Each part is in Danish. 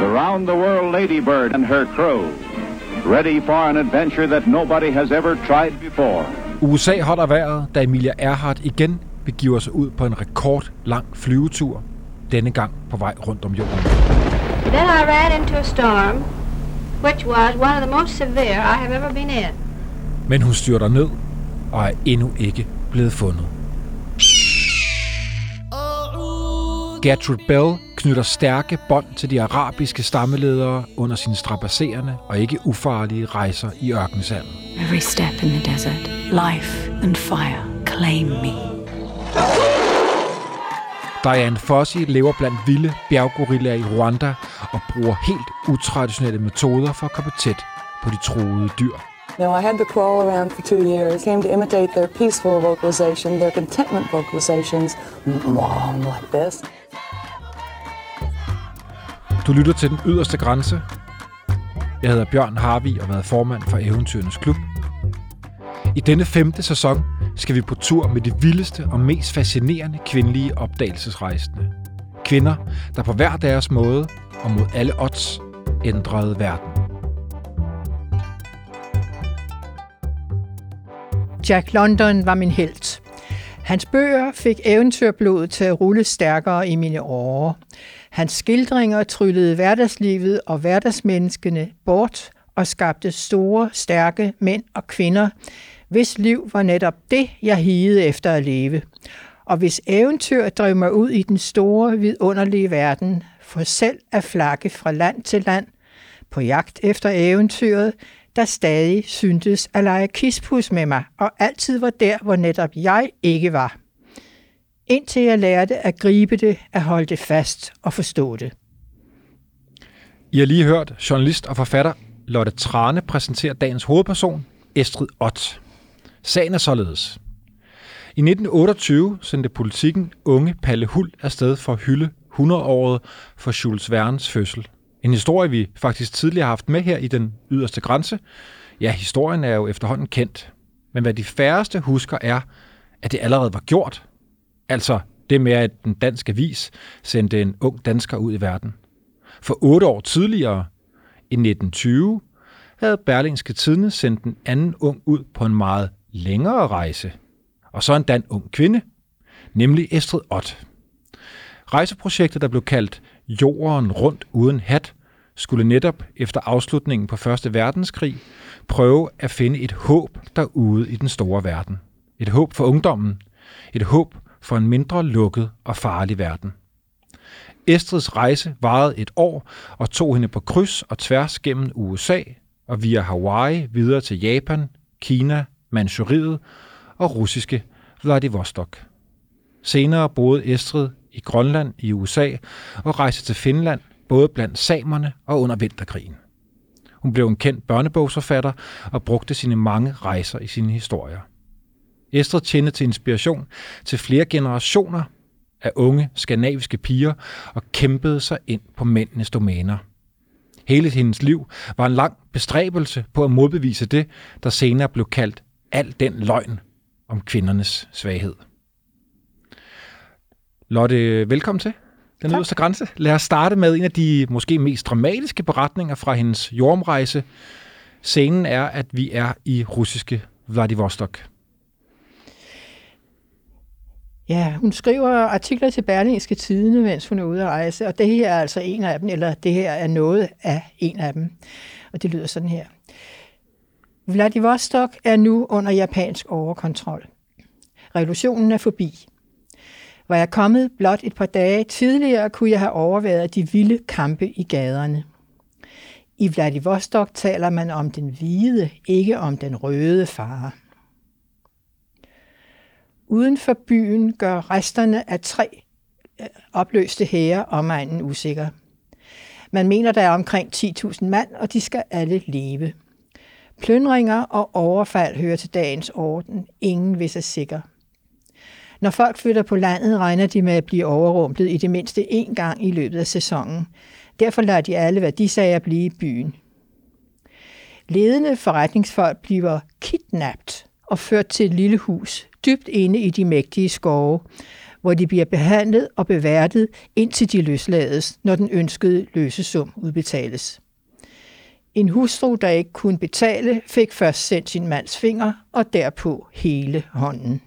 the round the world ladybird and her crew, ready for an adventure that nobody has ever tried before. USA holder vejret, da Emilia Earhart igen begiver sig ud på en rekordlang flyvetur, denne gang på vej rundt om jorden. Then I ran into a storm, which was one of the most severe I have ever been in. Men hun styrter ned og er endnu ikke blevet fundet. Gertrude Bell knytter stærke bånd til de arabiske stammeledere under sine strapasserende og ikke ufarlige rejser i ørkensandet. Every step in the desert, life and fire claim me. Diane Fossey lever blandt vilde bjerggorillaer i Rwanda og bruger helt utraditionelle metoder for at komme tæt på de troede dyr. Now, I had to crawl around for two years, came to imitate their peaceful vocalization, their contentment vocalizations, mom, like this. Du lytter til Den Yderste Grænse. Jeg hedder Bjørn Harvi og har været formand for Eventyrenes Klub. I denne femte sæson skal vi på tur med de vildeste og mest fascinerende kvindelige opdagelsesrejsende. Kvinder, der på hver deres måde og mod alle odds ændrede verden. Jack London var min helt. Hans bøger fik eventyrblodet til at rulle stærkere i mine årer. Hans skildringer tryllede hverdagslivet og hverdagsmenneskene bort og skabte store, stærke mænd og kvinder, hvis liv var netop det, jeg higede efter at leve. Og hvis eventyr drev mig ud i den store, vidunderlige verden, for selv at flakke fra land til land, på jagt efter eventyret, der stadig syntes at lege kispus med mig, og altid var der, hvor netop jeg ikke var. Indtil jeg lærte at gribe det, at holde det fast og forstå det. I har lige hørt journalist og forfatter Lotte Trane præsentere dagens hovedperson, Estrid Ott. Sagen er således. I 1928 sendte politikken unge Palle Huld afsted for at hylde 100-året for Jules Vernes fødsel. En historie, vi faktisk tidligere har haft med her i den yderste grænse. Ja, historien er jo efterhånden kendt. Men hvad de færreste husker er, at det allerede var gjort. Altså det med, at den danske avis sendte en ung dansker ud i verden. For otte år tidligere, i 1920, havde Berlingske Tidene sendt en anden ung ud på en meget længere rejse. Og så en dan ung kvinde, nemlig Estrid Ott. Rejseprojektet, der blev kaldt Jorden rundt uden hat, skulle netop efter afslutningen på Første Verdenskrig prøve at finde et håb derude i den store verden. Et håb for ungdommen. Et håb for en mindre lukket og farlig verden. Estrids rejse varede et år og tog hende på kryds og tværs gennem USA og via Hawaii videre til Japan, Kina, Manchuriet og russiske Vladivostok. Senere boede Estrid i Grønland i USA og rejste til Finland, både blandt samerne og under vinterkrigen. Hun blev en kendt børnebogsforfatter og brugte sine mange rejser i sine historier. Estrid tjente til inspiration til flere generationer af unge skandinaviske piger og kæmpede sig ind på mændenes domæner. Hele hendes liv var en lang bestræbelse på at modbevise det, der senere blev kaldt al den løgn om kvindernes svaghed. Lotte, velkommen til. Den yderste grænse. Lad os starte med en af de måske mest dramatiske beretninger fra hendes jordomrejse. Scenen er, at vi er i russiske Vladivostok. Ja, hun skriver artikler til Berlingske Tidene, mens hun er ude at rejse, og det her er altså en af dem, eller det her er noget af en af dem. Og det lyder sådan her. Vladivostok er nu under japansk overkontrol. Revolutionen er forbi. Var jeg kommet blot et par dage tidligere, kunne jeg have overværet de vilde kampe i gaderne. I Vladivostok taler man om den hvide, ikke om den røde fare. Uden for byen gør resterne af tre øh, opløste hære omegnen usikker. Man mener, der er omkring 10.000 mand, og de skal alle leve. Plyndringer og overfald hører til dagens orden. Ingen vil sig sikker. Når folk flytter på landet, regner de med at blive overrumplet i det mindste én gang i løbet af sæsonen. Derfor lader de alle værdisager blive i byen. Ledende forretningsfolk bliver kidnappet og ført til et lille hus dybt inde i de mægtige skove, hvor de bliver behandlet og beværtet, indtil de løslades, når den ønskede løsesum udbetales. En hustru, der ikke kunne betale, fik først sendt sin mands finger og derpå hele hånden.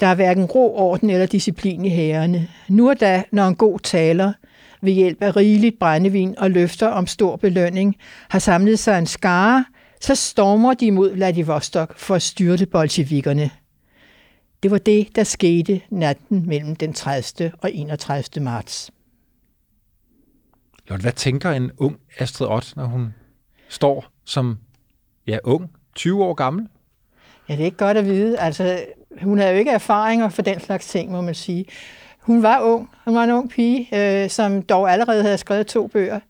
Der er hverken ro, orden eller disciplin i herrene. Nu og da, når en god taler, ved hjælp af rigeligt brændevin og løfter om stor belønning, har samlet sig en skare, så stormer de mod Vladivostok for at styrte bolsjevikkerne. Det var det, der skete natten mellem den 30. og 31. marts. Lort, hvad tænker en ung Astrid Ott, når hun står som ja, ung, 20 år gammel? Ja, det er ikke godt at vide. Altså, hun havde jo ikke erfaringer for den slags ting, må man sige. Hun var ung. Hun var en ung pige, øh, som dog allerede havde skrevet to bøger.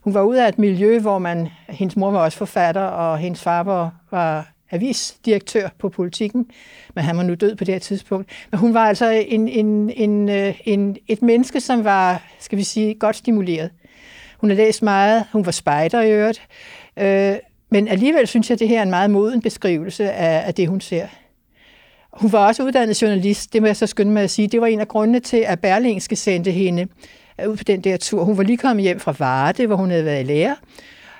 Hun var ude af et miljø, hvor man, hendes mor var også forfatter, og hendes far var, var avisdirektør på politikken, men han var nu død på det her tidspunkt. Men hun var altså en, en, en, øh, en, et menneske, som var, skal vi sige, godt stimuleret. Hun har læst meget, hun var spejder i øvrigt, øh, men alligevel synes jeg, at det her er en meget moden beskrivelse af, af det, hun ser. Hun var også uddannet journalist, det må jeg så skynde mig at sige. Det var en af grundene til, at Berlingske sendte hende ud på den der tur. Hun var lige kommet hjem fra Varde, hvor hun havde været i lærer.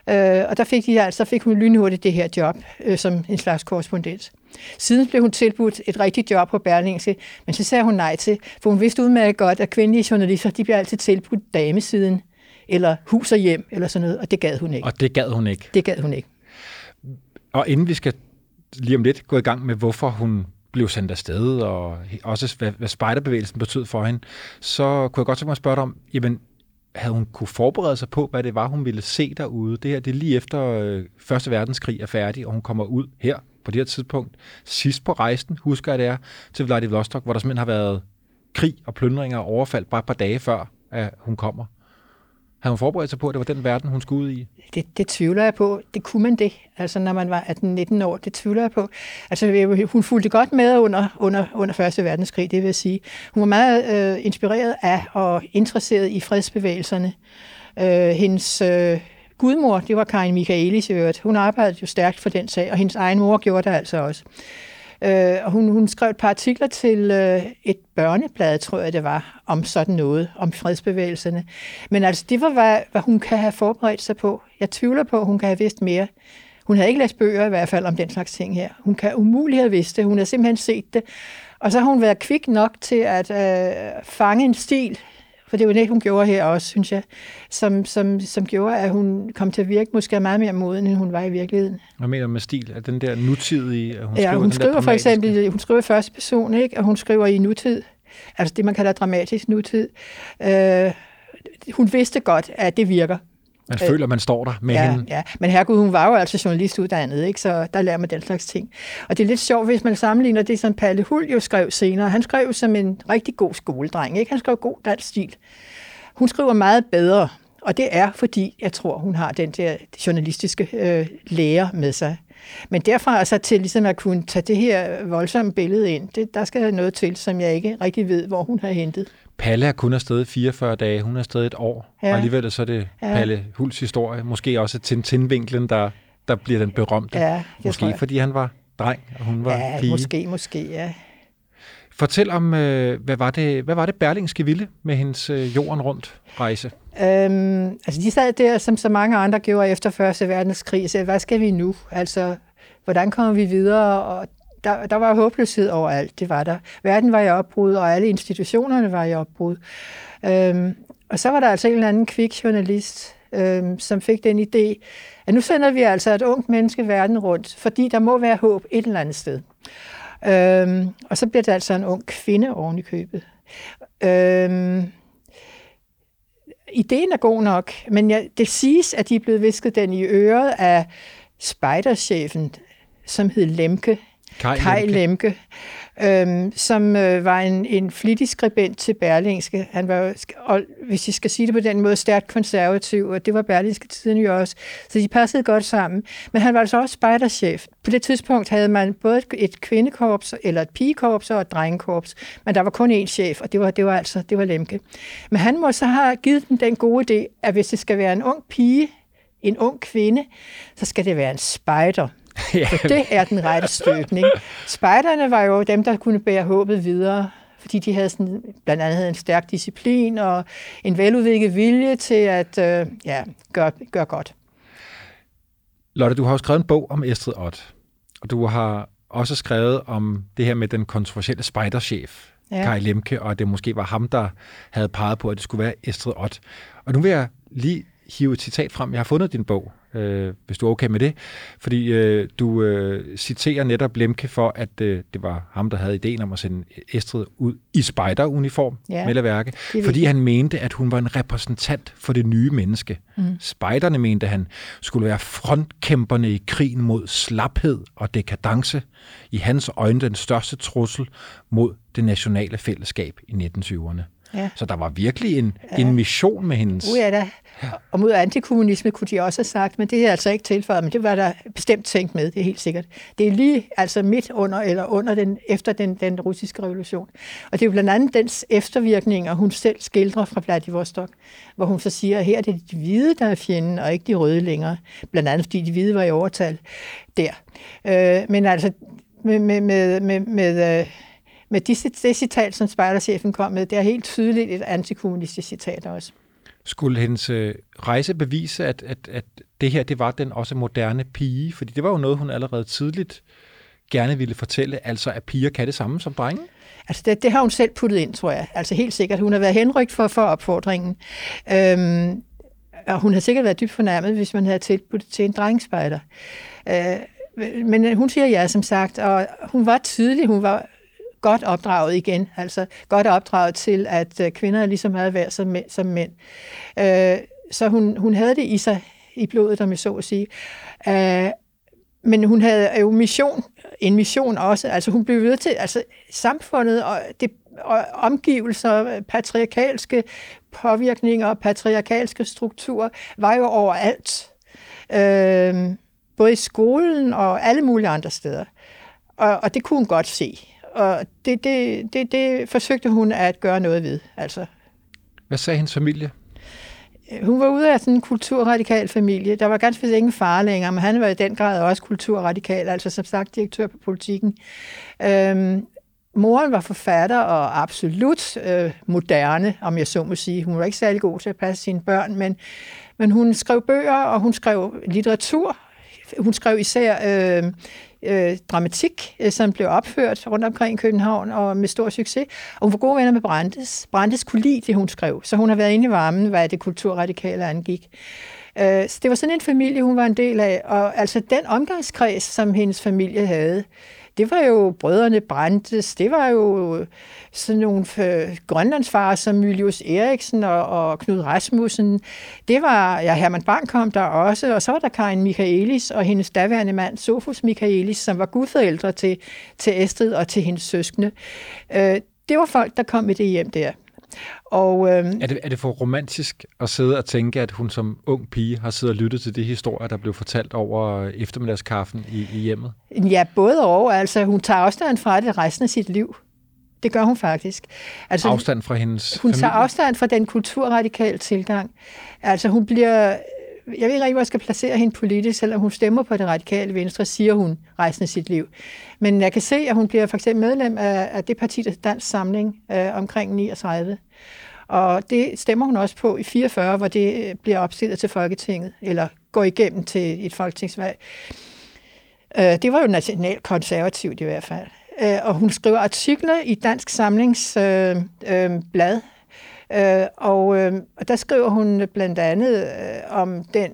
Øh, og der fik, de, altså, fik hun lynhurtigt det her job øh, som en slags korrespondent. Siden blev hun tilbudt et rigtigt job på Berlingske, men så sagde hun nej til, for hun vidste udmærket godt, at kvindelige journalister, de bliver altid tilbudt damesiden, eller hus og hjem, eller sådan noget, og det gad hun ikke. Og det gad hun ikke. Det gad hun ikke. Og inden vi skal lige om lidt gå i gang med, hvorfor hun blev sendt afsted, og også hvad, hvad spejderbevægelsen betød for hende, så kunne jeg godt tænke mig at spørge dig om, jamen, havde hun kunne forberede sig på, hvad det var, hun ville se derude? Det her, det er lige efter øh, Første Verdenskrig er færdig, og hun kommer ud her på det her tidspunkt. Sidst på rejsen, husker jeg det er, til Vladivostok, hvor der simpelthen har været krig og plyndringer og overfald bare et par dage før, at hun kommer. Havde hun forberedt sig på, at det var den verden, hun skulle ud i? Det, det tvivler jeg på. Det kunne man det, altså når man var 18-19 år. Det tvivler jeg på. Altså hun fulgte godt med under, under, under Første Verdenskrig, det vil sige. Hun var meget øh, inspireret af og interesseret i fredsbevægelserne. Øh, hendes øh, gudmor, det var Karin Michaelis i øvrigt. Hun arbejdede jo stærkt for den sag, og hendes egen mor gjorde det altså også. Øh, og hun, hun skrev et par artikler til øh, et børneblad, tror jeg det var, om sådan noget, om fredsbevægelserne. Men altså, det var, hvad, hvad hun kan have forberedt sig på. Jeg tvivler på, at hun kan have vidst mere. Hun havde ikke læst bøger i hvert fald om den slags ting her. Hun kan umuligt have vidst det. Hun har simpelthen set det. Og så har hun været kvik nok til at øh, fange en stil, for det var det, hun gjorde her også, synes jeg, som, som, som gjorde, at hun kom til at virke måske meget mere moden, end hun var i virkeligheden. Hvad mener du med stil? Er den der nutidige? At hun ja, skriver hun skriver for eksempel, hun skriver i første person, ikke? og hun skriver i nutid. Altså det, man kalder dramatisk nutid. Øh, hun vidste godt, at det virker. Man øh, føler, man står der med ja, hende. Ja, men herregud, hun var jo altså journalistuddannet, ikke? så der lærer man den slags ting. Og det er lidt sjovt, hvis man sammenligner det, som Palle Hul jo skrev senere. Han skrev som en rigtig god skoledreng. Ikke? Han skrev god dansk stil. Hun skriver meget bedre, og det er, fordi jeg tror, hun har den der journalistiske øh, lære med sig. Men derfra altså til ligesom at kunne tage det her voldsomme billede ind, det, der skal noget til, som jeg ikke rigtig ved, hvor hun har hentet. Palle er kun afsted 44 dage, hun er afsted et år, ja. og alligevel så er det ja. Palle Huls historie. Måske også Tintin-vinklen, der, der bliver den berømte. Ja, måske fordi han var dreng, og hun var ja, pige. måske, måske, ja. Fortæl om, øh, hvad, var det, hvad var det Berlingske ville med hendes øh, jorden rundt rejse? Øhm, altså de sad der, som så mange andre gjorde efter Første Verdenskrig, og sagde, hvad skal vi nu? Altså, hvordan kommer vi videre? Og der, der var håbløshed overalt, det var der. Verden var i opbrud, og alle institutionerne var i opbrud. Øhm, og så var der altså en eller anden kvik journalist, øhm, som fik den idé, at nu sender vi altså et ungt menneske verden rundt, fordi der må være håb et eller andet sted. Øhm, og så bliver det altså en ung kvinde oven i købet. Øhm, ideen er god nok, men ja, det siges, at de er blevet visket den i øret af spejderchefen, som hed Lemke, Kai, Kai Lemke, Lemke øhm, som øh, var en, en flittig skribent til Berlingske. Han var, og hvis jeg skal sige det på den måde, stærkt konservativ, og det var Berlingske tiden jo også. Så de passede godt sammen. Men han var altså også spejderchef. På det tidspunkt havde man både et kvindekorps, eller et pigekorps og et drengekorps, men der var kun én chef, og det var, det var altså det var Lemke. Men han må så have givet dem den gode idé, at hvis det skal være en ung pige, en ung kvinde, så skal det være en spejder. For det er den rette støbning. Spejderne var jo dem, der kunne bære håbet videre, fordi de havde sådan, blandt andet en stærk disciplin og en veludviklet vilje til at øh, ja, gøre, gøre godt. Lotte, du har jo skrevet en bog om Estrid Ott, og du har også skrevet om det her med den kontroversielle spejderchef, ja. Kai Lemke, og at det måske var ham, der havde peget på, at det skulle være Estrid Ott. Og nu vil jeg lige hive et citat frem. Jeg har fundet din bog, øh, hvis du er okay med det. Fordi øh, du øh, citerer netop Lemke for, at øh, det var ham, der havde ideen om at sende Estrid ud i spejderuniform, ja, med værke, fordi han mente, at hun var en repræsentant for det nye menneske. Mm. Spejderne mente han skulle være frontkæmperne i krigen mod slaphed og dekadence. I hans øjne den største trussel mod det nationale fællesskab i 1920'erne. Ja. Så der var virkelig en, ja. en mission med hendes... Uh, ja, da. Og mod antikommunisme kunne de også have sagt, men det er altså ikke tilføjet, men det var der bestemt tænkt med, det er helt sikkert. Det er lige altså midt under, eller under den, efter den, den russiske revolution. Og det er jo blandt andet dens eftervirkninger, hun selv skildrer fra Vladivostok, hvor hun så siger, at her er det de hvide, der er fjenden, og ikke de røde længere. Blandt andet fordi de hvide var i overtal der. Øh, men altså, med, med, med, med, med øh, med det, det citat, som spejderchefen kom med, det er helt tydeligt et antikommunistisk citat også. Skulle hendes øh, rejse bevise, at, at, at det her det var den også moderne pige? Fordi det var jo noget, hun allerede tidligt gerne ville fortælle, altså at piger kan det samme som drenge? Altså det, det har hun selv puttet ind, tror jeg. Altså helt sikkert. Hun har været henrygt for, for opfordringen. Øhm, og hun har sikkert været dybt fornærmet, hvis man havde tilbudt til en drengspejder. Øh, men hun siger ja, som sagt, og hun var tydelig, hun var godt opdraget igen, altså godt opdraget til, at øh, kvinder er lige så meget værd som mænd. Som mænd. Øh, så hun, hun havde det i sig, i blodet, om jeg så at sige. Øh, men hun havde jo mission, en mission også. Altså hun blev ved til, altså samfundet og, det, og omgivelser, patriarkalske påvirkninger, patriarkalske strukturer, var jo overalt. Øh, både i skolen og alle mulige andre steder. Og, og det kunne hun godt se og det, det, det, det forsøgte hun at gøre noget ved. Altså. Hvad sagde hendes familie? Hun var ude af sådan en kulturradikal familie. Der var ganske vist ingen far længere, men han var i den grad også kulturradikal, altså som sagt direktør på politikken. Øhm, moren var forfatter og absolut øh, moderne, om jeg så må sige. Hun var ikke særlig god til at passe sine børn, men, men hun skrev bøger, og hun skrev litteratur. Hun skrev især øh, øh, dramatik, øh, som blev opført rundt omkring i København og med stor succes. Og hun var gode venner med Brandes. Brandes kunne lide det, hun skrev, så hun har været inde i varmen, hvad det kulturradikale angik. Øh, så det var sådan en familie, hun var en del af, og altså den omgangskreds, som hendes familie havde, det var jo brødrene Brandes, det var jo sådan nogle øh, grønlandsfarer som Julius Eriksen og, og Knud Rasmussen. Det var, ja, Herman Bang kom der også, og så var der Karin Michaelis og hendes daværende mand, Sofus Michaelis, som var gudforældre til, til Estrid og til hendes søskende. Øh, det var folk, der kom med det hjem der. Og, øhm, er, det, er det for romantisk at sidde og tænke, at hun som ung pige har siddet og lyttet til de historier, der blev fortalt over eftermiddagskaffen i, i hjemmet? Ja, både og. Altså, hun tager afstand fra det resten af sit liv. Det gør hun faktisk. Altså, afstand fra hendes Hun familie? tager afstand fra den kulturradikale tilgang. Altså, hun bliver jeg ved ikke rigtig, hvor jeg skal placere hende politisk, selvom hun stemmer på det radikale venstre, siger hun resten af sit liv. Men jeg kan se, at hun bliver for eksempel medlem af, af det parti, der Dansk Samling øh, omkring 39. Og det stemmer hun også på i 44, hvor det øh, bliver opstillet til Folketinget, eller går igennem til et folketingsvalg. Øh, det var jo nationalt konservativt i hvert fald. Øh, og hun skriver artikler i Dansk Samlings øh, øh, blad, Øh, og, øh, og der skriver hun blandt andet øh, om den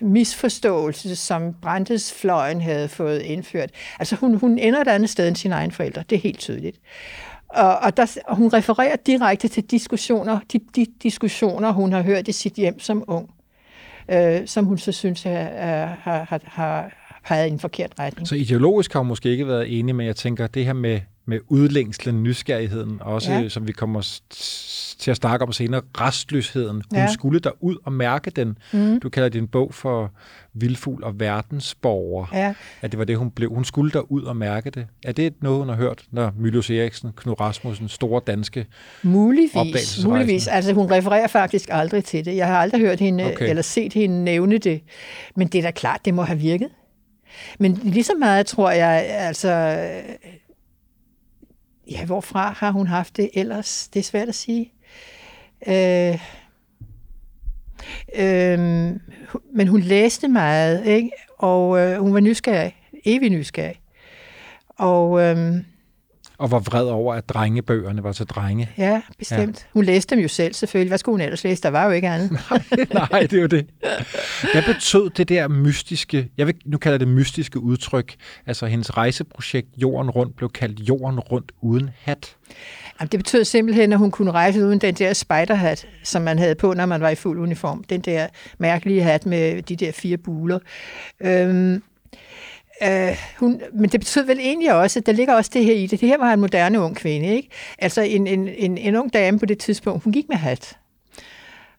misforståelse, som Brandes fløjen havde fået indført. Altså hun, hun ender et andet sted end sine egne forældre, det er helt tydeligt. Og, og, der, og hun refererer direkte til diskussioner, de, de diskussioner, hun har hørt i sit hjem som ung, øh, som hun så synes har, har, har, har peget i en forkert retning. Så ideologisk har hun måske ikke været enig, men jeg tænker, det her med, med udlængslen, nysgerrigheden, også ja. som vi kommer til at snakke om senere, restløsheden. Hun ja. skulle der ud og mærke den. Mm. Du kalder din bog for Vildfugl og verdensborger. Ja. At det var det, hun blev. Hun skulle der ud og mærke det. Er det noget, hun har hørt, når Mylius Eriksen, Knud Rasmussen, store danske Muligvis. Muligvis. Altså, hun refererer faktisk aldrig til det. Jeg har aldrig hørt hende, okay. eller set hende nævne det. Men det er da klart, det må have virket. Men lige så meget tror jeg, altså... Ja, hvorfra har hun haft det ellers? Det er svært at sige. Øh, øh, men hun læste meget, ikke? og øh, hun var nysgerrig, evig nysgerrig. Og øh, og var vred over, at drengebøgerne var til drenge. ja, bestemt. Ja. Hun læste dem jo selv selvfølgelig. Hvad skulle hun ellers læse? Der var jo ikke andet. Nej, det er jo det. Hvad betød det der mystiske, jeg vil nu kalder det mystiske udtryk, altså hendes rejseprojekt Jorden Rundt blev kaldt Jorden Rundt uden hat? Jamen, det betød simpelthen, at hun kunne rejse uden den der spiderhat, som man havde på, når man var i fuld uniform. Den der mærkelige hat med de der fire buler. Øhm, øh, hun, men det betød vel egentlig også, at der ligger også det her i det. Det her var en moderne ung kvinde, ikke? Altså en, en, en, en ung dame på det tidspunkt, hun gik med hat.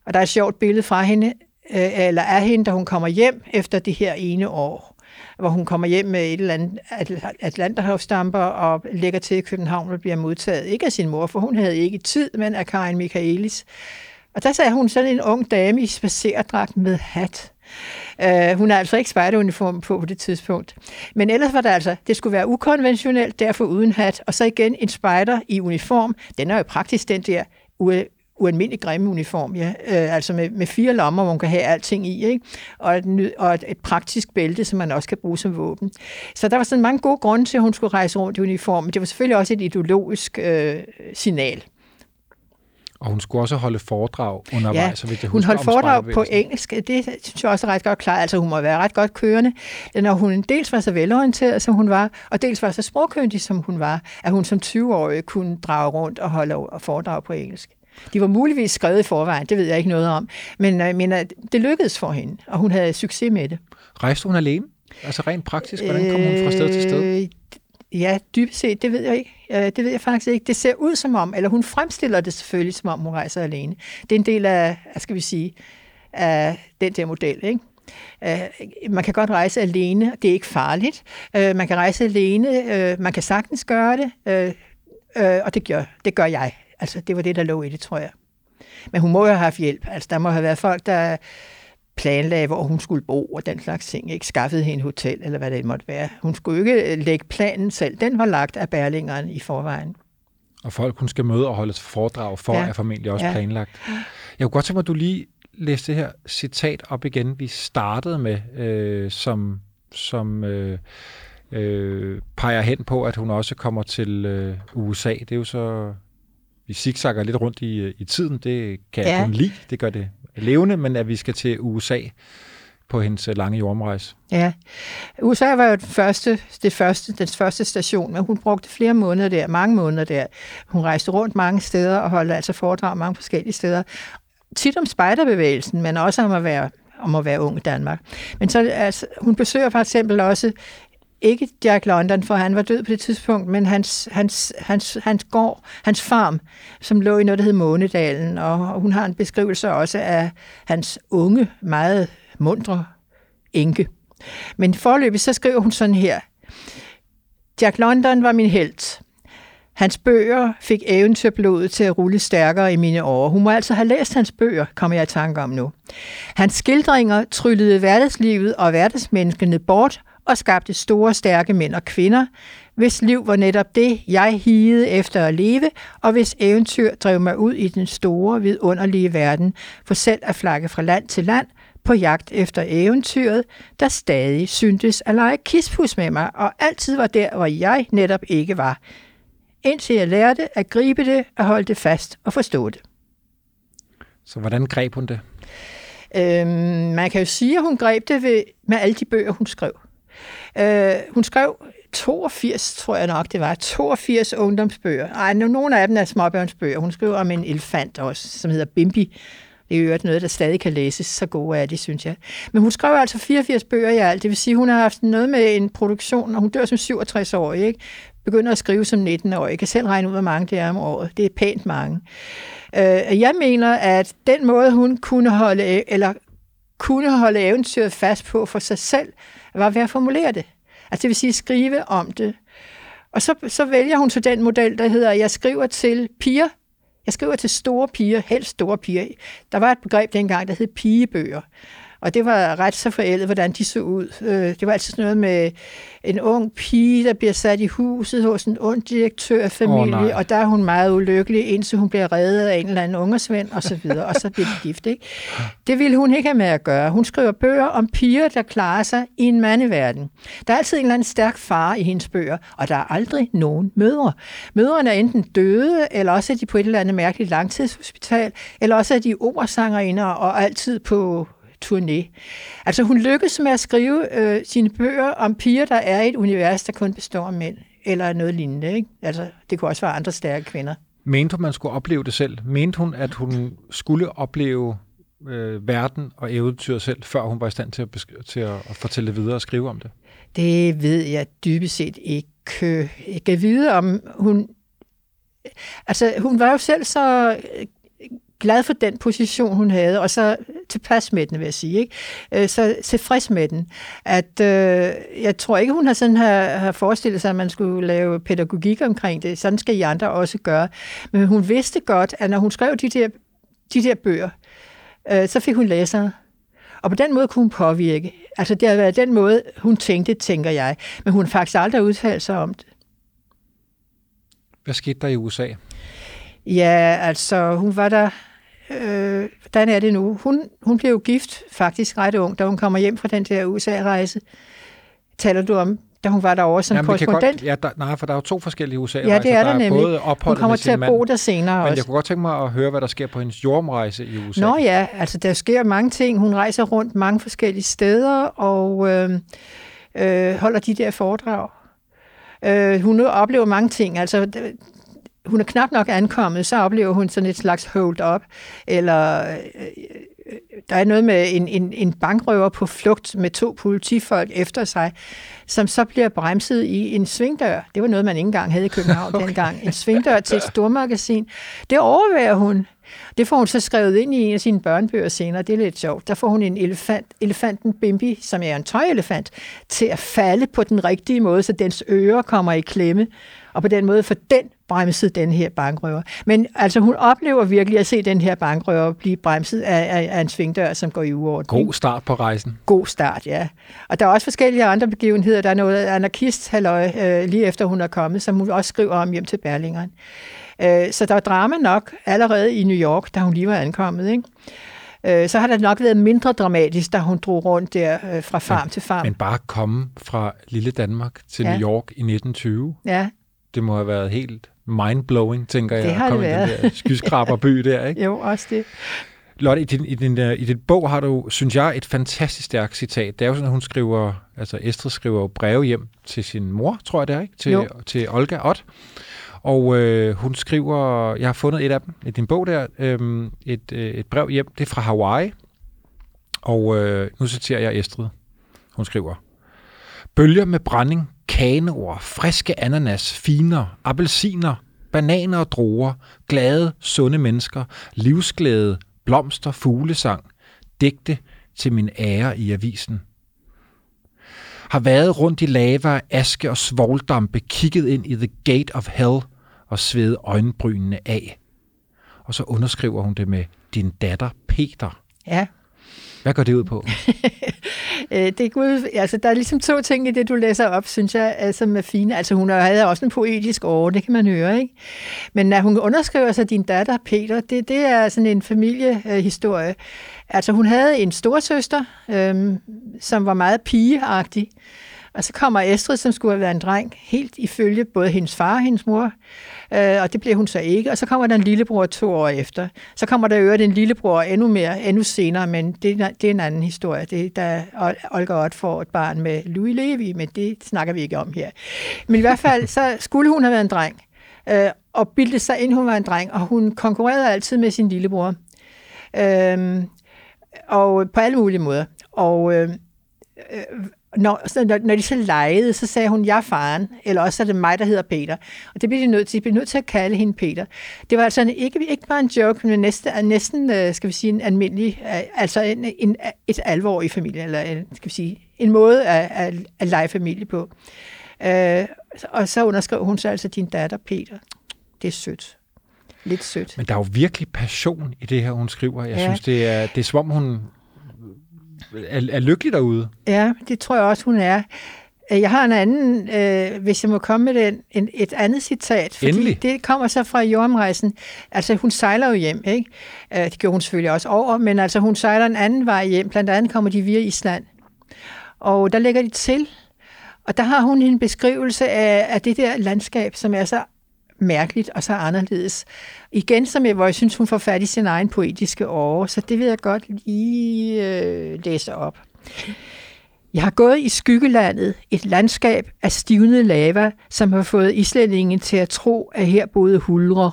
Og der er et sjovt billede fra hende, øh, eller af hende, da hun kommer hjem efter det her ene år hvor hun kommer hjem med et eller andet Atlanterhavstamper og lægger til i København og bliver modtaget. Ikke af sin mor, for hun havde ikke tid, men af Karin Michaelis. Og der sagde hun sådan en ung dame i spacerdragt med hat. Øh, hun har altså ikke spejderuniform på på det tidspunkt. Men ellers var det altså, det skulle være ukonventionelt, derfor uden hat, og så igen en spejder i uniform. Den er jo praktisk den der u- ualmindelig grimme uniform, ja. Øh, altså med, med fire lommer, hvor man kan have alting i, ikke? Og, et, og et, et praktisk bælte, som man også kan bruge som våben. Så der var sådan mange gode grunde til, at hun skulle rejse rundt i uniform, det var selvfølgelig også et ideologisk øh, signal. Og hun skulle også holde foredrag undervejs, Ja, så vidt jeg hun holdt foredrag på engelsk. Det synes jeg også er ret godt klar. Altså hun må være ret godt kørende. Når hun dels var så velorienteret, som hun var, og dels var så sprogkyndig, som hun var, at hun som 20-årig kunne drage rundt og holde foredrag på engelsk. De var muligvis skrevet i forvejen, det ved jeg ikke noget om. Men jeg mener, det lykkedes for hende, og hun havde succes med det. Rejste hun alene? Altså rent praktisk, hvordan kom hun fra sted til sted? Ja, dybest set, det ved jeg ikke. Øh, det ved jeg faktisk ikke. Det ser ud som om, eller hun fremstiller det selvfølgelig som om, hun rejser alene. Det er en del af, skal vi sige, af den der model, ikke? Øh, man kan godt rejse alene, det er ikke farligt. Øh, man kan rejse alene, man kan sagtens gøre det, og det gør, det gør jeg. Altså, det var det, der lå i det, tror jeg. Men hun må jo have haft hjælp. Altså, der må have været folk, der planlagde, hvor hun skulle bo og den slags ting. Ikke skaffede hende hotel, eller hvad det måtte være. Hun skulle ikke øh, lægge planen selv. Den var lagt af Berlingeren i forvejen. Og folk, hun skal møde og holde foredrag for, Ja. er formentlig også Ja. planlagt. Jeg kunne godt tænke mig, at du lige læste det her citat op igen, vi startede med, øh, som, som øh, øh, peger hen på, at hun også kommer til øh, USA. Det er jo så... Vi zigzagger lidt rundt i, øh, i tiden, det kan jeg Ja. kun lide. Det gør det levende, men at vi skal til USA på hendes øh, lange jordomrejse. Ja. USA var jo den første, det første, den første station, men hun brugte flere måneder der, mange måneder der. Hun rejste rundt mange steder og holdt altså foredrag mange forskellige steder. Tit om spejderbevægelsen, men også om at være, om at være ung i Danmark. Men så, altså, hun besøger for eksempel også ikke Jack London, for han var død på det tidspunkt, men hans, hans, hans, hans gård, hans farm, som lå i noget, der hed Månedalen, og hun har en beskrivelse også af hans unge, meget mundre enke. Men forløbig så skriver hun sådan her. Jack London var min helt. Hans bøger fik eventyrblodet til at rulle stærkere i mine år. Hun må altså have læst hans bøger, kommer jeg i tanke om nu. Hans skildringer tryllede hverdagslivet og hverdagsmenneskene bort og skabte store, stærke mænd og kvinder, hvis liv var netop det, jeg higede efter at leve, og hvis eventyr drev mig ud i den store, vidunderlige verden, for selv at flakke fra land til land, på jagt efter eventyret, der stadig syntes at lege kispus med mig, og altid var der, hvor jeg netop ikke var. Indtil jeg lærte at gribe det, at holde det fast og forstå det. Så hvordan greb hun det? Øhm, man kan jo sige, at hun greb det ved, med alle de bøger, hun skrev. Øh, hun skrev 82, tror jeg nok det var, 82 ungdomsbøger. Ej, nu- nogle af dem er småbørnsbøger. Hun skriver om en elefant også, som hedder Bimbi. Det er jo øvrigt noget, der stadig kan læses. Så gode er de, synes jeg. Men hun skrev altså 84 bøger i alt. Det vil sige, hun har haft noget med en produktion, og hun dør som 67-årig. Ikke? Begynder at skrive som 19-årig. Jeg kan selv regne ud, hvor mange det er om året. Det er pænt mange. Øh, jeg mener, at den måde, hun kunne holde, eller kunne holde eventyret fast på for sig selv, var ved at formulere det. Altså det vil sige skrive om det. Og så, så vælger hun så den model, der hedder, jeg skriver til piger. Jeg skriver til store piger, helst store piger. Der var et begreb dengang, der hed pigebøger. Og det var ret så forældet, hvordan de så ud. Øh, det var altid sådan noget med en ung pige, der bliver sat i huset hos en ond direktørfamilie, oh, nej. og der er hun meget ulykkelig, indtil hun bliver reddet af en eller anden ungersvend, og så videre, og så bliver de gift. Ikke? Det ville hun ikke have med at gøre. Hun skriver bøger om piger, der klarer sig i en mandeverden. Der er altid en eller anden stærk far i hendes bøger, og der er aldrig nogen mødre. Mødrene er enten døde, eller også er de på et eller andet mærkeligt langtidshospital, eller også er de opersangerinder og altid på turné. Altså hun lykkes med at skrive øh, sine bøger om piger, der er i et univers, der kun består af mænd, eller noget lignende. Ikke? Altså, det kunne også være andre stærke kvinder. Mente hun, man skulle opleve det selv? Mente hun, at hun skulle opleve øh, verden og eventyret selv, før hun var i stand til at, besk- til at, at fortælle det videre og skrive om det? Det ved jeg dybest set ikke. Jeg kan vide, om hun... Altså, hun var jo selv så glad for den position, hun havde, og så tilpas med den, vil jeg sige. Ikke? Øh, Så tilfreds med den, at øh, jeg tror ikke, hun har sådan har, har forestillet sig, at man skulle lave pædagogik omkring det. Sådan skal I andre også gøre. Men hun vidste godt, at når hun skrev de der, de der bøger, øh, så fik hun læsere. Og på den måde kunne hun påvirke. Altså det har været den måde, hun tænkte, tænker jeg. Men hun har faktisk aldrig udtalt sig om det. Hvad skete der i USA? Ja, altså hun var der... Øh, hvordan er det nu? Hun, hun blev jo gift faktisk ret ung, da hun kommer hjem fra den der USA-rejse. Taler du om, da hun var derovre som Jamen, korrespondent? godt, ja, der, nej, for der er jo to forskellige usa Ja, det er der, der nemlig. både Hun kommer til at mand, bo der senere men også. jeg kunne godt tænke mig at høre, hvad der sker på hendes jordomrejse i USA. Nå ja, altså der sker mange ting. Hun rejser rundt mange forskellige steder og øh, øh, holder de der foredrag. Øh, hun oplever mange ting. Altså, hun er knap nok ankommet, så oplever hun sådan et slags hold-up, eller øh, øh, der er noget med en, en, en bankrøver på flugt med to politifolk efter sig, som så bliver bremset i en svingdør. Det var noget, man ikke engang havde i København okay. dengang. En svingdør til et stormagasin. Det overværer hun. Det får hun så skrevet ind i en af sine børnebøger senere. Det er lidt sjovt. Der får hun en elefant, elefanten Bimbi, som er en tøjelefant, til at falde på den rigtige måde, så dens ører kommer i klemme. Og på den måde får den bremset den her bankrøver. Men altså, hun oplever virkelig at se den her bankrøver blive bremset af, af, af en svingdør, som går i uorden. God start på rejsen. God start, ja. Og der er også forskellige andre begivenheder. Der er noget anarkist halløj, øh, lige efter hun er kommet, som hun også skriver om hjem til Berlingeren. Øh, så der er drama nok allerede i New York, da hun lige var ankommet. Ikke? Øh, så har det nok været mindre dramatisk, da hun drog rundt der øh, fra farm Men- til farm. Men bare komme fra lille Danmark til Ja. New York i 1920, ja, det må have været helt mindblowing, tænker jeg, Det har at det komme i den der skyskraberby der, ikke? jo, også det. Lotte, i din, i, din, øh, i din bog har du, synes jeg, et fantastisk stærkt citat. Det er jo sådan, at hun skriver, altså Estrid skriver jo breve hjem til sin mor, tror jeg det er, ikke? Til, Jo. til Olga Ott. Og øh, hun skriver, jeg har fundet et af dem i din bog der, øh, et, øh, et brev hjem, det er fra Hawaii. Og øh, nu citerer jeg Estrid. Hun skriver, Bølger med brænding, kanoer, friske ananas, finer, appelsiner, bananer og druer, glade, sunde mennesker, livsglæde, blomster, fuglesang, digte til min ære i avisen. Har været rundt i lava, aske og svoldampe, kigget ind i the gate of hell og svedet øjenbrynene af. Og så underskriver hun det med din datter Peter. Ja. Hvad går det ud på? Øh, det er altså, der er ligesom to ting i det, du læser op, synes jeg, øh, som er fine. Altså, hun havde også en poetisk år, det kan man høre, ikke? Men når hun underskriver sig din datter, Peter, det, det er sådan en familiehistorie. Altså, hun havde en storsøster, øhm, som var meget pigeagtig, og så kommer Estrid, som skulle have været en dreng, helt ifølge både hendes far og hendes mor, øh, og det bliver hun så ikke. Og så kommer der en lillebror to år efter. Så kommer der i øvrigt en lillebror endnu mere, endnu senere, men det, det er en anden historie. Det er, da Olga Ott får et barn med Louis Levi, men det snakker vi ikke om her. Men i hvert fald, så skulle hun have været en dreng, øh, og bildte sig ind, hun var en dreng, og hun konkurrerede altid med sin lillebror. Øh, og på alle mulige måder. Og øh, øh når, så når, når de så legede, så sagde hun, jeg er faren, eller også er det mig, der hedder Peter. Og det blev de nødt til. De blev nødt til at kalde hende Peter. Det var altså en, ikke, ikke bare en joke, men næsten, næsten øh, skal vi sige, en almindelig, øh, altså en, en, et alvor i familien, eller en, skal vi sige, en måde at, at, at lege familie på. Øh, og så underskrev hun så altså din datter Peter. Det er sødt. Lidt sødt. Men der er jo virkelig passion i det her, hun skriver. Jeg ja. synes, det er, det er som om, hun er, er lykkelig derude. Ja, det tror jeg også, hun er. Øh, Jeg har en anden, øh, hvis jeg må komme med den, en, et andet citat. Fordi Endelig. det kommer så fra jordomrejsen. Altså, hun sejler jo hjem, ikke? Øh, det gjorde hun selvfølgelig også over, men altså, hun sejler en anden vej hjem. Blandt andet kommer de via Island. Og der lægger de til. Og der har hun en beskrivelse af, af det der landskab, som er så mærkeligt og så anderledes. Igen, som jeg, hvor jeg synes, hun får fat i sin egen poetiske åre, så det vil jeg godt lige øh, læse op. Jeg har gået i skyggelandet, et landskab af stivnet lava, som har fået islændingen til at tro, at her boede hulre.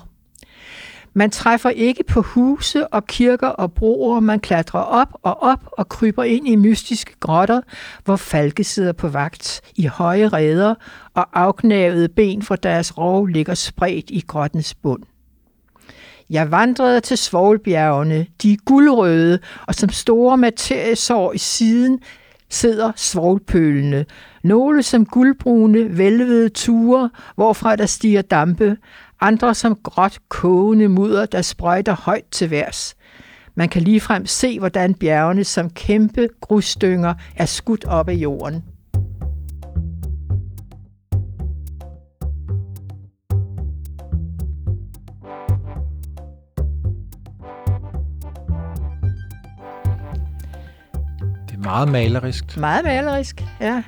Man træffer ikke på huse og kirker og broer, man klatrer op og op og kryber ind i mystiske grotter, hvor falke sidder på vagt i høje reder, og afknavede ben fra deres rov ligger spredt i grottens bund. Jeg vandrede til Svoglbjergene, de er guldrøde, og som store materiesår i siden sidder svoglpølene. Nogle som guldbrune, velvede ture, hvorfra der stiger dampe. Andre som gråt kogende mudder, der sprøjter højt til værs. Man kan ligefrem se, hvordan bjergene som kæmpe grusstynger er skudt op af jorden. Det er meget malerisk. Meget malerisk, ja.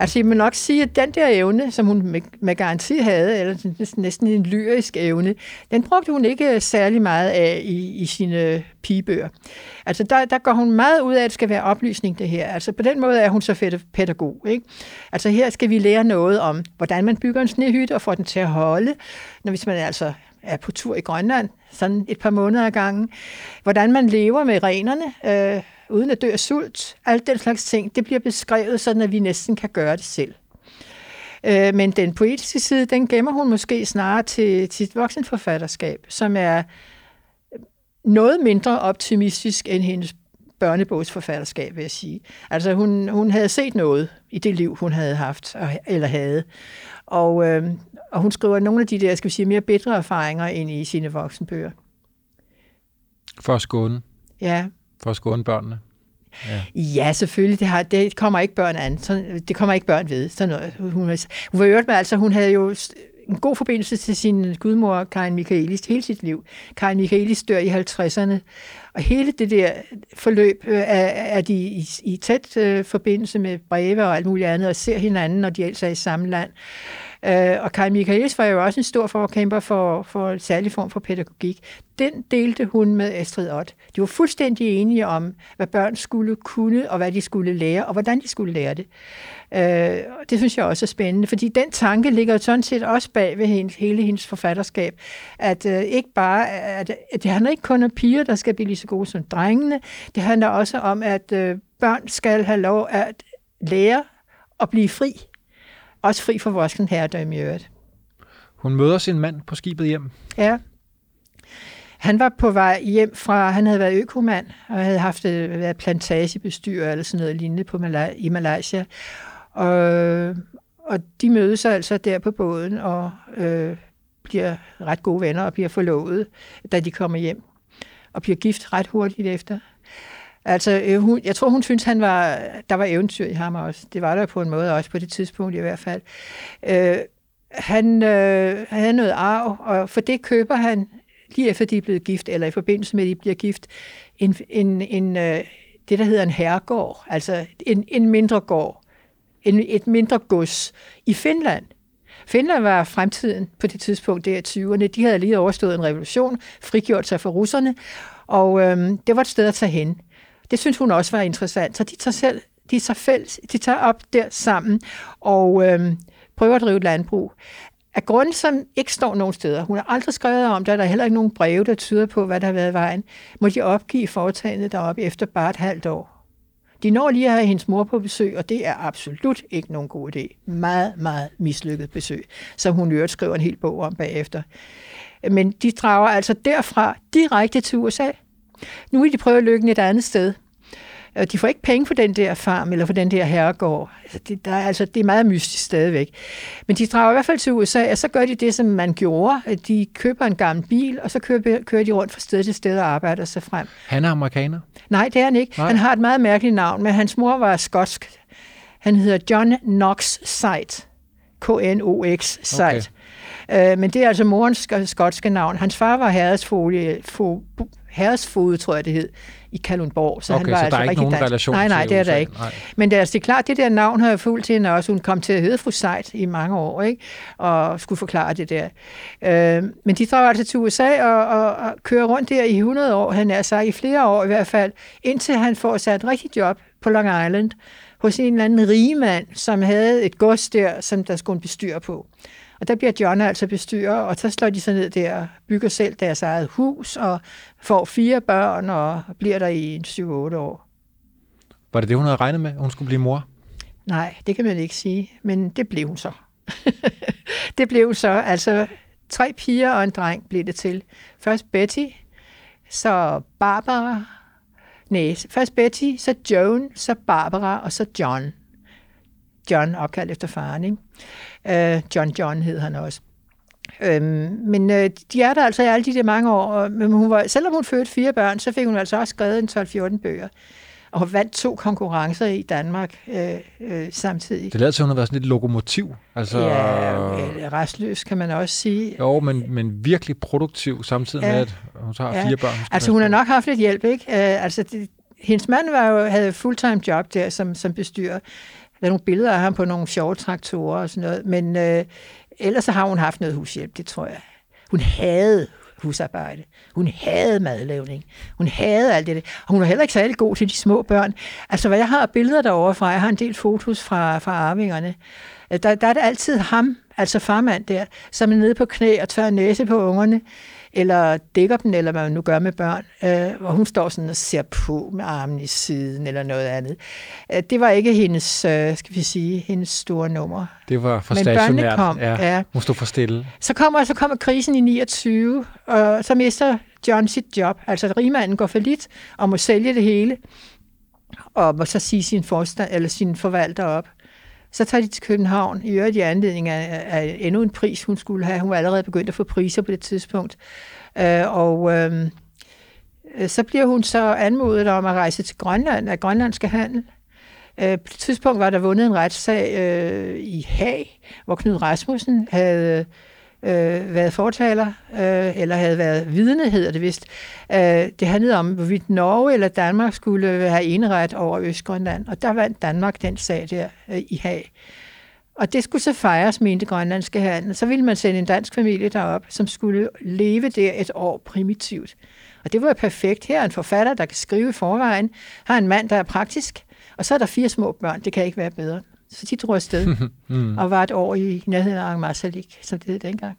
Altså, jeg må nok sige, at den der evne, som hun med, med garanti havde, eller næsten- en lyrisk evne, den brugte hun ikke øh, særlig meget af i, i sine øh, pigebøger. Altså, der, der går hun meget ud af, at det skal være oplysning, det her. Altså, på den måde er hun så fedt pædagog, ikke? Altså, her skal vi lære noget om, hvordan man bygger en snehytte og får den til at holde, når hvis man altså er på tur i Grønland, sådan et par måneder ad gangen. Hvordan man lever med renerne, øh, uden at dø af sult. Alt den slags ting, det bliver beskrevet sådan, at vi næsten kan gøre det selv. Øh, men den poetiske side, den gemmer hun måske snarere til, til et voksenforfatterskab, som er noget mindre optimistisk end hendes børnebogsforfatterskab, vil jeg sige. Altså hun, hun havde set noget i det liv, hun havde haft, eller havde. Og, øh, og hun skriver nogle af de der, skal vi sige, mere bedre erfaringer ind i sine voksenbøger. For at skåne. Ja, for at skåne børnene. Ja, selvfølgelig. Det, har, det kommer ikke børn an. Så, det kommer ikke børn ved. Sådan noget. Hun, hun var øvrigt med, altså, hun havde jo en god forbindelse til sin gudmor, Karin Michaelis, hele sit liv. Karin Michaelis dør i 50'erne, og hele det der forløb øh, er, er de i, i tæt øh, forbindelse med breve og alt muligt andet, og ser hinanden, når de ellers er i samme land. Øh, Øh, og Kai Michaelis var jo også en stor forkæmper for, for en særlig form for pædagogik. Den delte hun med Astrid Ott. De var fuldstændig enige om, hvad børn skulle kunne, og hvad de skulle lære, og hvordan de skulle lære det. Øh, det synes jeg også er spændende, fordi den tanke ligger jo sådan set også bag ved hendes, hele hendes forfatterskab, at øh, ikke bare, at, at det handler ikke kun om piger, der skal blive lige så gode som drengene, det handler også om, at øh, børn skal have lov at lære at blive fri. Også fri for voksen herredømme i øvrigt. Hun møder sin mand på skibet hjem. Ja. Han var på vej hjem fra, han havde været økomand, og havde haft øh, været plantagebestyrer eller sådan noget lignende på Malai, i Malaysia. Og, og de mødes altså der på båden og øh, bliver ret gode venner og bliver forlovet, da de kommer hjem. Og bliver gift ret hurtigt efter. Altså, øh, hun, jeg tror, hun synes, han var, der var eventyr i ham også. Det var der på en måde også på det tidspunkt i hvert fald. Øh, han øh, havde noget arv, og for det køber han, lige efter de er blevet gift, eller i forbindelse med, at de bliver gift, en, en, en, øh, det, der hedder en herregård, altså en, en mindre gård, en, et mindre gods i Finland. Finland var fremtiden på det tidspunkt, der i 20'erne. De havde lige overstået en revolution, frigjort sig fra russerne, og øhm, det var et sted at tage hen. Det synes hun også var interessant, så de tager, selv, de tager, fælles, de tager op der sammen og øh, prøver at drive et landbrug. Af grunde, som ikke står nogen steder, hun har aldrig skrevet om det, der er heller ikke nogen breve, der tyder på, hvad der har været i vejen, må de opgive foretagendet deroppe efter bare et halvt år. De når lige at have hendes mor på besøg, og det er absolut ikke nogen god idé. Meget, meget mislykket besøg, som hun øvrigt skriver en hel bog om bagefter. Men de drager altså derfra direkte til USA. Nu vil de prøve lykken et andet sted. De får ikke penge for den der farm eller for den der herregård. Altså, det, der er, altså, det er meget mystisk stadigvæk. Men de drager i hvert fald til USA, og så gør de det, som man gjorde. De køber en gammel bil, og så kører, kører de rundt fra sted til sted og arbejder sig frem. Han er amerikaner. Nej, det er han ikke. Nej. Han har et meget mærkeligt navn, men hans mor var skotsk. Han hedder John Knox Sight. K-N-O-X Sight. Okay. Øh, men det er altså morens sk- skotske navn. Hans far var herredsfod, fo, herredsfod, tror jeg det hed, i Kalundborg. Så Okay, han var så altså der er ikke rigtig nogen dansk. relation Nej, nej, det er der USA. ikke. Nej. Men det er, altså, det er klart, det der navn har jeg fulgt hende også. Hun kom til at hedde fru Sight i mange år, ikke? og skulle forklare det der. Øh, men de drager altså til USA og, og, og kører rundt der i 100 år, han er sagt, i flere år i hvert fald, indtil han får sat et rigtigt job på Long Island hos en eller anden rigmand, som havde et gods der, som der skulle en bestyre på. Og der bliver John altså bestyrer, og så slår de sig ned der og bygger selv deres eget hus, og får fire børn, og bliver der i en 7-8 år. Var det det, hun havde regnet med? Hun skulle blive mor? Nej, det kan man ikke sige, men det blev hun så. det blev så, altså tre piger og en dreng blev det til. Først Betty, så Barbara, nej, først Betty, så Joan, så Barbara og så John. John opkaldt efter faren, ikke? Uh, John John hed han også. Øhm, men øh, de er der altså i alle de der mange år, og, men hun var, selvom hun fødte fire børn, så fik hun altså også skrevet en 12-14 bøger, og vandt to konkurrencer i Danmark øh, øh, samtidig. Det lader til, at hun har været sådan et lokomotiv. Altså, Ja, øh, restløs kan man også sige. Jo, men, men virkelig produktiv, samtidig Ja. med, at hun tager Ja. fire børn. Altså hun har nok haft lidt hjælp, ikke? Øh, altså det, hendes mand var jo, havde fulltime job der som, som bestyrer. Der er nogle billeder af ham på nogle sjove traktorer og sådan noget, men øh, ellers så har hun haft noget hushjælp, det tror jeg. Hun havde husarbejde. Hun havde madlavning. Hun havde alt det. der. Og hun var heller ikke særlig god til de små børn. Altså, hvad jeg har billeder derovre fra, jeg har en del fotos fra, fra arvingerne, øh, der, der er det altid ham, altså farmand der, som er nede på knæ og tør næse på ungerne, eller dækker dem, eller hvad man nu gør med børn, øh, og hun står sådan og ser på med armen i siden, eller noget andet. Øh, det var ikke hendes, øh, skal vi sige, hendes store nummer. Det var for Men stationært. kom, ja. ja. Hun stod for stille. Så kommer, så kommer krisen i 29, og så mister John sit job. Altså rigmanden går for lidt og må sælge det hele, og må så sige sin, forstand, eller sin forvalter op. Så tager de til København, i øvrigt i anledning af, af endnu en pris, hun skulle have. Hun var allerede begyndt at få priser på det tidspunkt. Øh, og øhm, øh, så bliver hun så anmodet om at rejse til Grønland, af grønlandske handel. Øh, på et tidspunkt var der vundet en retssag øh, i Haag, hvor Knud Rasmussen havde øh, Øh, været fortaler, øh, eller havde været vidne, hedder det vist. Øh, det handlede om, hvorvidt Norge eller Danmark skulle have eneret over Østgrønland, og der vandt Danmark den sag der øh, i Haag. Og det skulle så fejres, mente grønlandske handel. Så ville man sende en dansk familie derop, som skulle leve der et år primitivt. Og det var perfekt. Her er en forfatter, der kan skrive i forvejen, har en mand, der er praktisk, og så er der fire små børn. Det kan ikke være bedre. Så de drog afsted mm. og var et år i nærheden af Angmarsalik, som det hed dengang.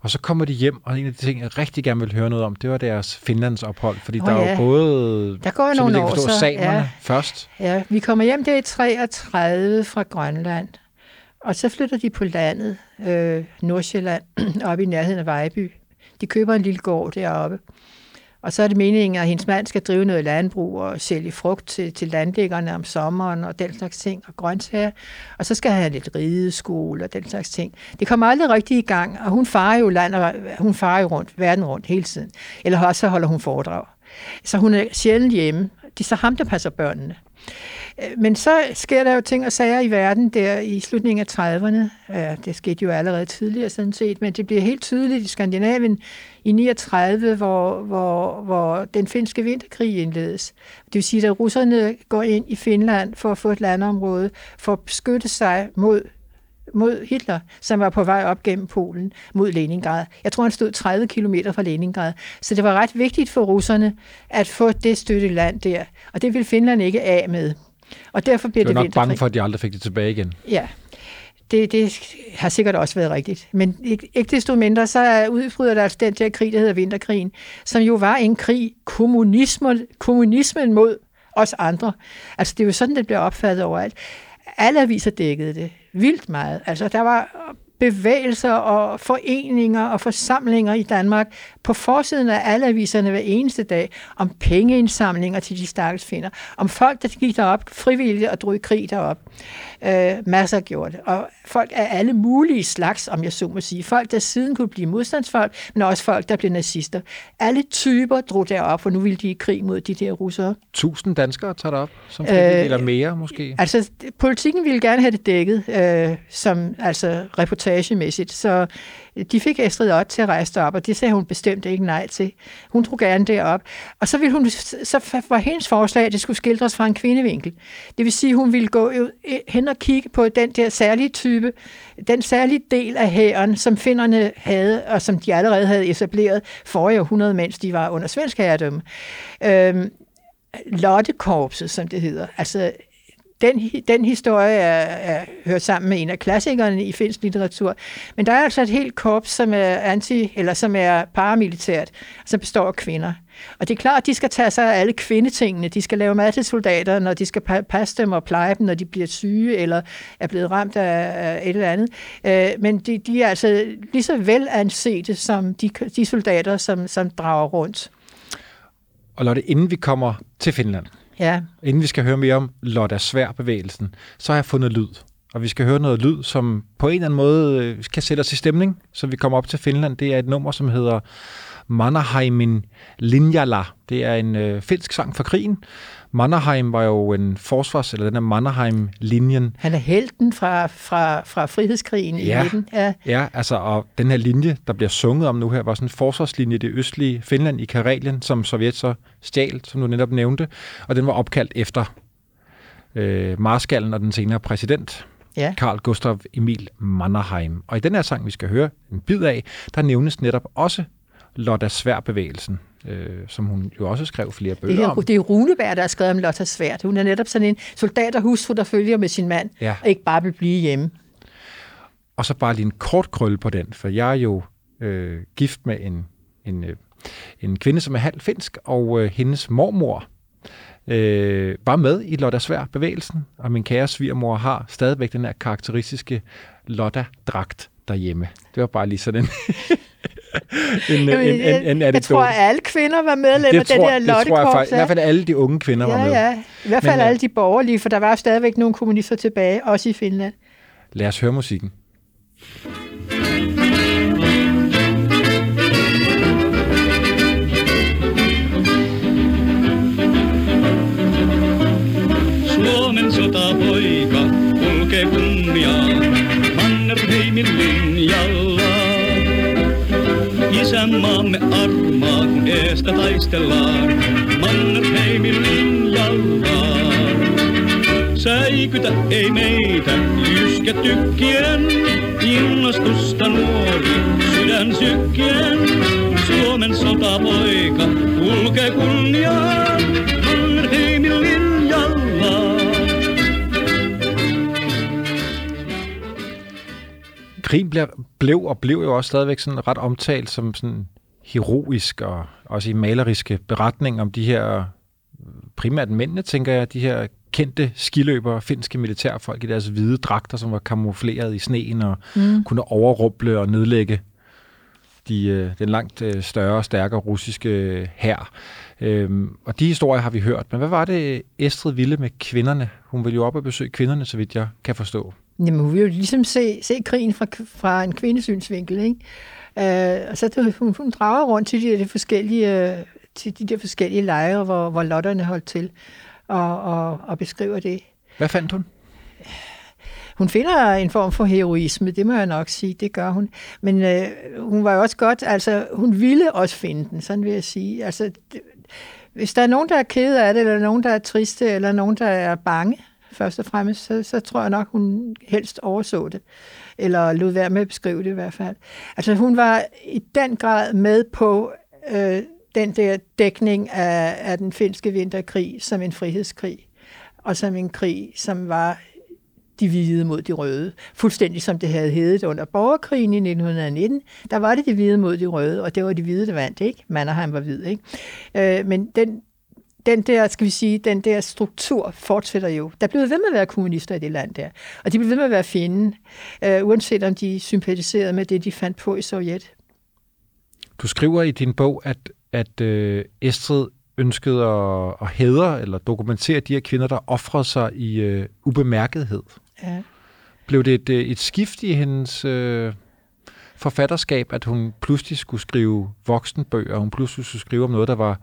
Og så kommer de hjem, og en af de ting, jeg rigtig gerne vil høre noget om, det var deres Finlandsophold. Fordi Åh, der er ja. jo både, Der går jo nogle år, forstå, så- samerne ja. først. Ja, vi kommer hjem der i 33 fra Grønland, og så flytter de på landet, øh, Nordsjælland, op i nærheden af Vejby. De køber en lille gård deroppe. Og så er det meningen, at hendes mand skal drive noget landbrug og sælge frugt til, til landlæggerne om sommeren og den slags ting, og grøntsager. Og så skal han have lidt rideskole og den slags ting. Det kommer aldrig rigtig i gang, og hun farer jo, land og, hun farer jo rundt, verden rundt hele tiden. Eller også holder hun foredrag. Så hun er sjældent hjemme. Det er så ham, der passer børnene. Øh, men så sker der jo ting og sager i verden der i slutningen af 30'erne. Ja, det skete jo allerede tidligere sådan set, men det bliver helt tydeligt i Skandinavien i 39, hvor, hvor, hvor den finske vinterkrig indledes. Det vil sige, at russerne går ind i Finland for at få et landområde, for at beskytte sig mod mod Hitler, som var på vej op gennem Polen mod Leningrad. Jeg tror, han stod 30 km fra Leningrad. Så det var ret vigtigt for russerne at få det støtte land der. Og det ville Finland ikke af med. Og derfor bliver det er nok bange for, at de aldrig fik det tilbage igen. Ja, det, det har sikkert også været rigtigt. Men ikke, ikke desto mindre, så udbryder der altså den der krig, der hedder Vinterkrigen, som jo var en krig, kommunismen, kommunismen mod os andre. Altså, det er jo sådan, det bliver opfattet overalt. Alle aviser dækkede det vildt meget. Altså, der var bevægelser og foreninger og forsamlinger i Danmark på forsiden af alle aviserne hver eneste dag om pengeindsamlinger til de stakkels finder, om folk, der gik derop frivilligt og drog i krig derop. Øh, masser gjorde det. Og folk af alle mulige slags, om jeg så må sige. Folk, der siden kunne blive modstandsfolk, men også folk, der blev nazister. Alle typer drog derop, for nu ville de i krig mod de der russere. Tusind danskere tager det op, som frivillige, Øh, eller mere måske. Altså, politikken ville gerne have det dækket, øh, som altså reportagemæssigt, så øh, de fik Astrid Ott til at rejse derop, og det sagde hun bestemt ikke nej til. Hun drog gerne derop. Og så, ville hun, så var hendes forslag, at det skulle skildres fra en kvindevinkel. Det vil sige, at hun ville gå øh, hen og kigge på den der særlige type, den særlige del af hæren, som finderne havde, og som de allerede havde etableret forrige århundrede, mens de var under svensk herredømme. Øhm, Lottekorpset, som det hedder. Altså, den, den historie er, er, hører sammen med en af klassikerne i finsk litteratur. Men der er altså et helt korps, som er anti, eller som er paramilitært, som består af kvinder. Og det er klart, at de skal tage sig af alle kvindetingene. De skal lave mad til soldater, når de skal passe dem og pleje dem, når de bliver syge eller er blevet ramt af, et eller andet. Øh, men de, de er altså lige så vel ansete som de, de soldater, som, som drager rundt. Og Lotte, inden vi kommer til Finland, Ja, inden vi skal høre mere om Lotta Svær-bevægelsen, så har jeg fundet lyd. Og vi skal høre noget lyd, som på en eller anden måde øh, kan sætte os i stemning, så vi kommer op til Finland. Det er et nummer, som hedder Mannerheimin Linjala. Det er en øh, finsk sang fra krigen. Mannerheim var jo en forsvars, eller den er Mannerheim-linjen. han er helten fra, fra, fra frihedskrigen Ja. i 19. Ja, Ja, altså, og den her linje, der bliver sunget om nu her, var sådan en forsvarslinje i det østlige Finland i Karelien, som Sovjet så stjal, som du netop nævnte, og den var opkaldt efter øh, marskallen og den senere præsident, ja. Karl Gustav Emil Mannerheim. Og i den her sang, vi skal høre en bid af, der nævnes netop også Lotta Svær-bevægelsen, øh, som hun jo også skrev flere Det bøger er, om. det er Runeberg, der har skrevet om Lotta Svært. Hun er netop sådan en soldat og hustru, der følger med sin mand, Ja. og ikke bare vil blive hjemme. Og så bare lige en kort krølle på den, for jeg er jo øh, gift med en, en, øh, en kvinde, som er halv finsk, og øh, hendes mormor øh, var med i Lotta Svær-bevægelsen, og min kære svigermor har stadigvæk den her karakteristiske Lotta-dragt derhjemme. Det var bare lige sådan en, en, en, en, en, en jeg tror, at alle kvinder var medlemmer af det der lottekorps. I hvert fald alle de unge kvinder var ja, med. ja. I hvert fald Men, øh, alle de borgerlige, for der var stadigvæk nogle kommunister tilbage, også i Finland. Lad os høre musikken. Isänmaamme armaa, kun eestä taistellaan Mannerheimin linjalla. Säikytä ei meitä jyskä tykkien, innostusta nuori sydän sykkien. Suomen sotapoika kulkee kunniaan Krigen blev, blev og blev jo også stadigvæk sådan ret omtalt som sådan heroisk og også i maleriske beretninger om de her, primært mændene, tænker jeg, de her kendte skiløbere, finske militærfolk i deres hvide dragter, som var kamufleret i sneen og mm. kunne overrumple og nedlægge de, øh, den langt øh, større og stærkere russiske hær. Øhm, og de historier har vi hørt. Men hvad var det, Estrid ville med kvinderne? Hun ville jo op og besøge kvinderne, så vidt jeg kan forstå. Jamen, hun vil jo ligesom se, se krigen fra, fra en kvindesynsvinkel, ikke? Øh, og så hun, hun drager rundt til de der forskellige, øh, til de der forskellige lejre, hvor, hvor lotterne holdt til, og, og, og beskriver det. Hvad fandt hun? Hun finder en form for heroisme, det må jeg nok sige, det gør hun. Men øh, hun var jo også godt, altså hun ville også finde den, sådan vil jeg sige. Altså, det, hvis der er nogen, der er ked af det, eller nogen, der er triste, eller nogen, der er bange, først og fremmest, så, så tror jeg nok, hun helst overså det. Eller lod være med at beskrive det i hvert fald. Altså hun var i den grad med på øh, den der dækning af, af den finske vinterkrig som en frihedskrig, og som en krig, som var de hvide mod de røde. Fuldstændig som det havde heddet under borgerkrigen i 1919. Der var det de hvide mod de røde, og det var de hvide, der vandt, ikke? Mannerheim var hvid, ikke? Øh, men den, den der, skal vi sige, den der struktur fortsætter jo. Der bliver ved med at være kommunister i det land der, og de bliver ved med at være fjenden, øh, uanset om de sympatiserede med det, de fandt på i Sovjet. Du skriver i din bog, at, at øh, Estrid ønskede at, at hædre eller dokumentere de her kvinder, der offrede sig i øh, ubemærkethed. Ja. Blev det et, øh, et skift i hendes øh, forfatterskab, at hun pludselig skulle skrive voksenbøger, og hun pludselig skulle skrive om noget, der var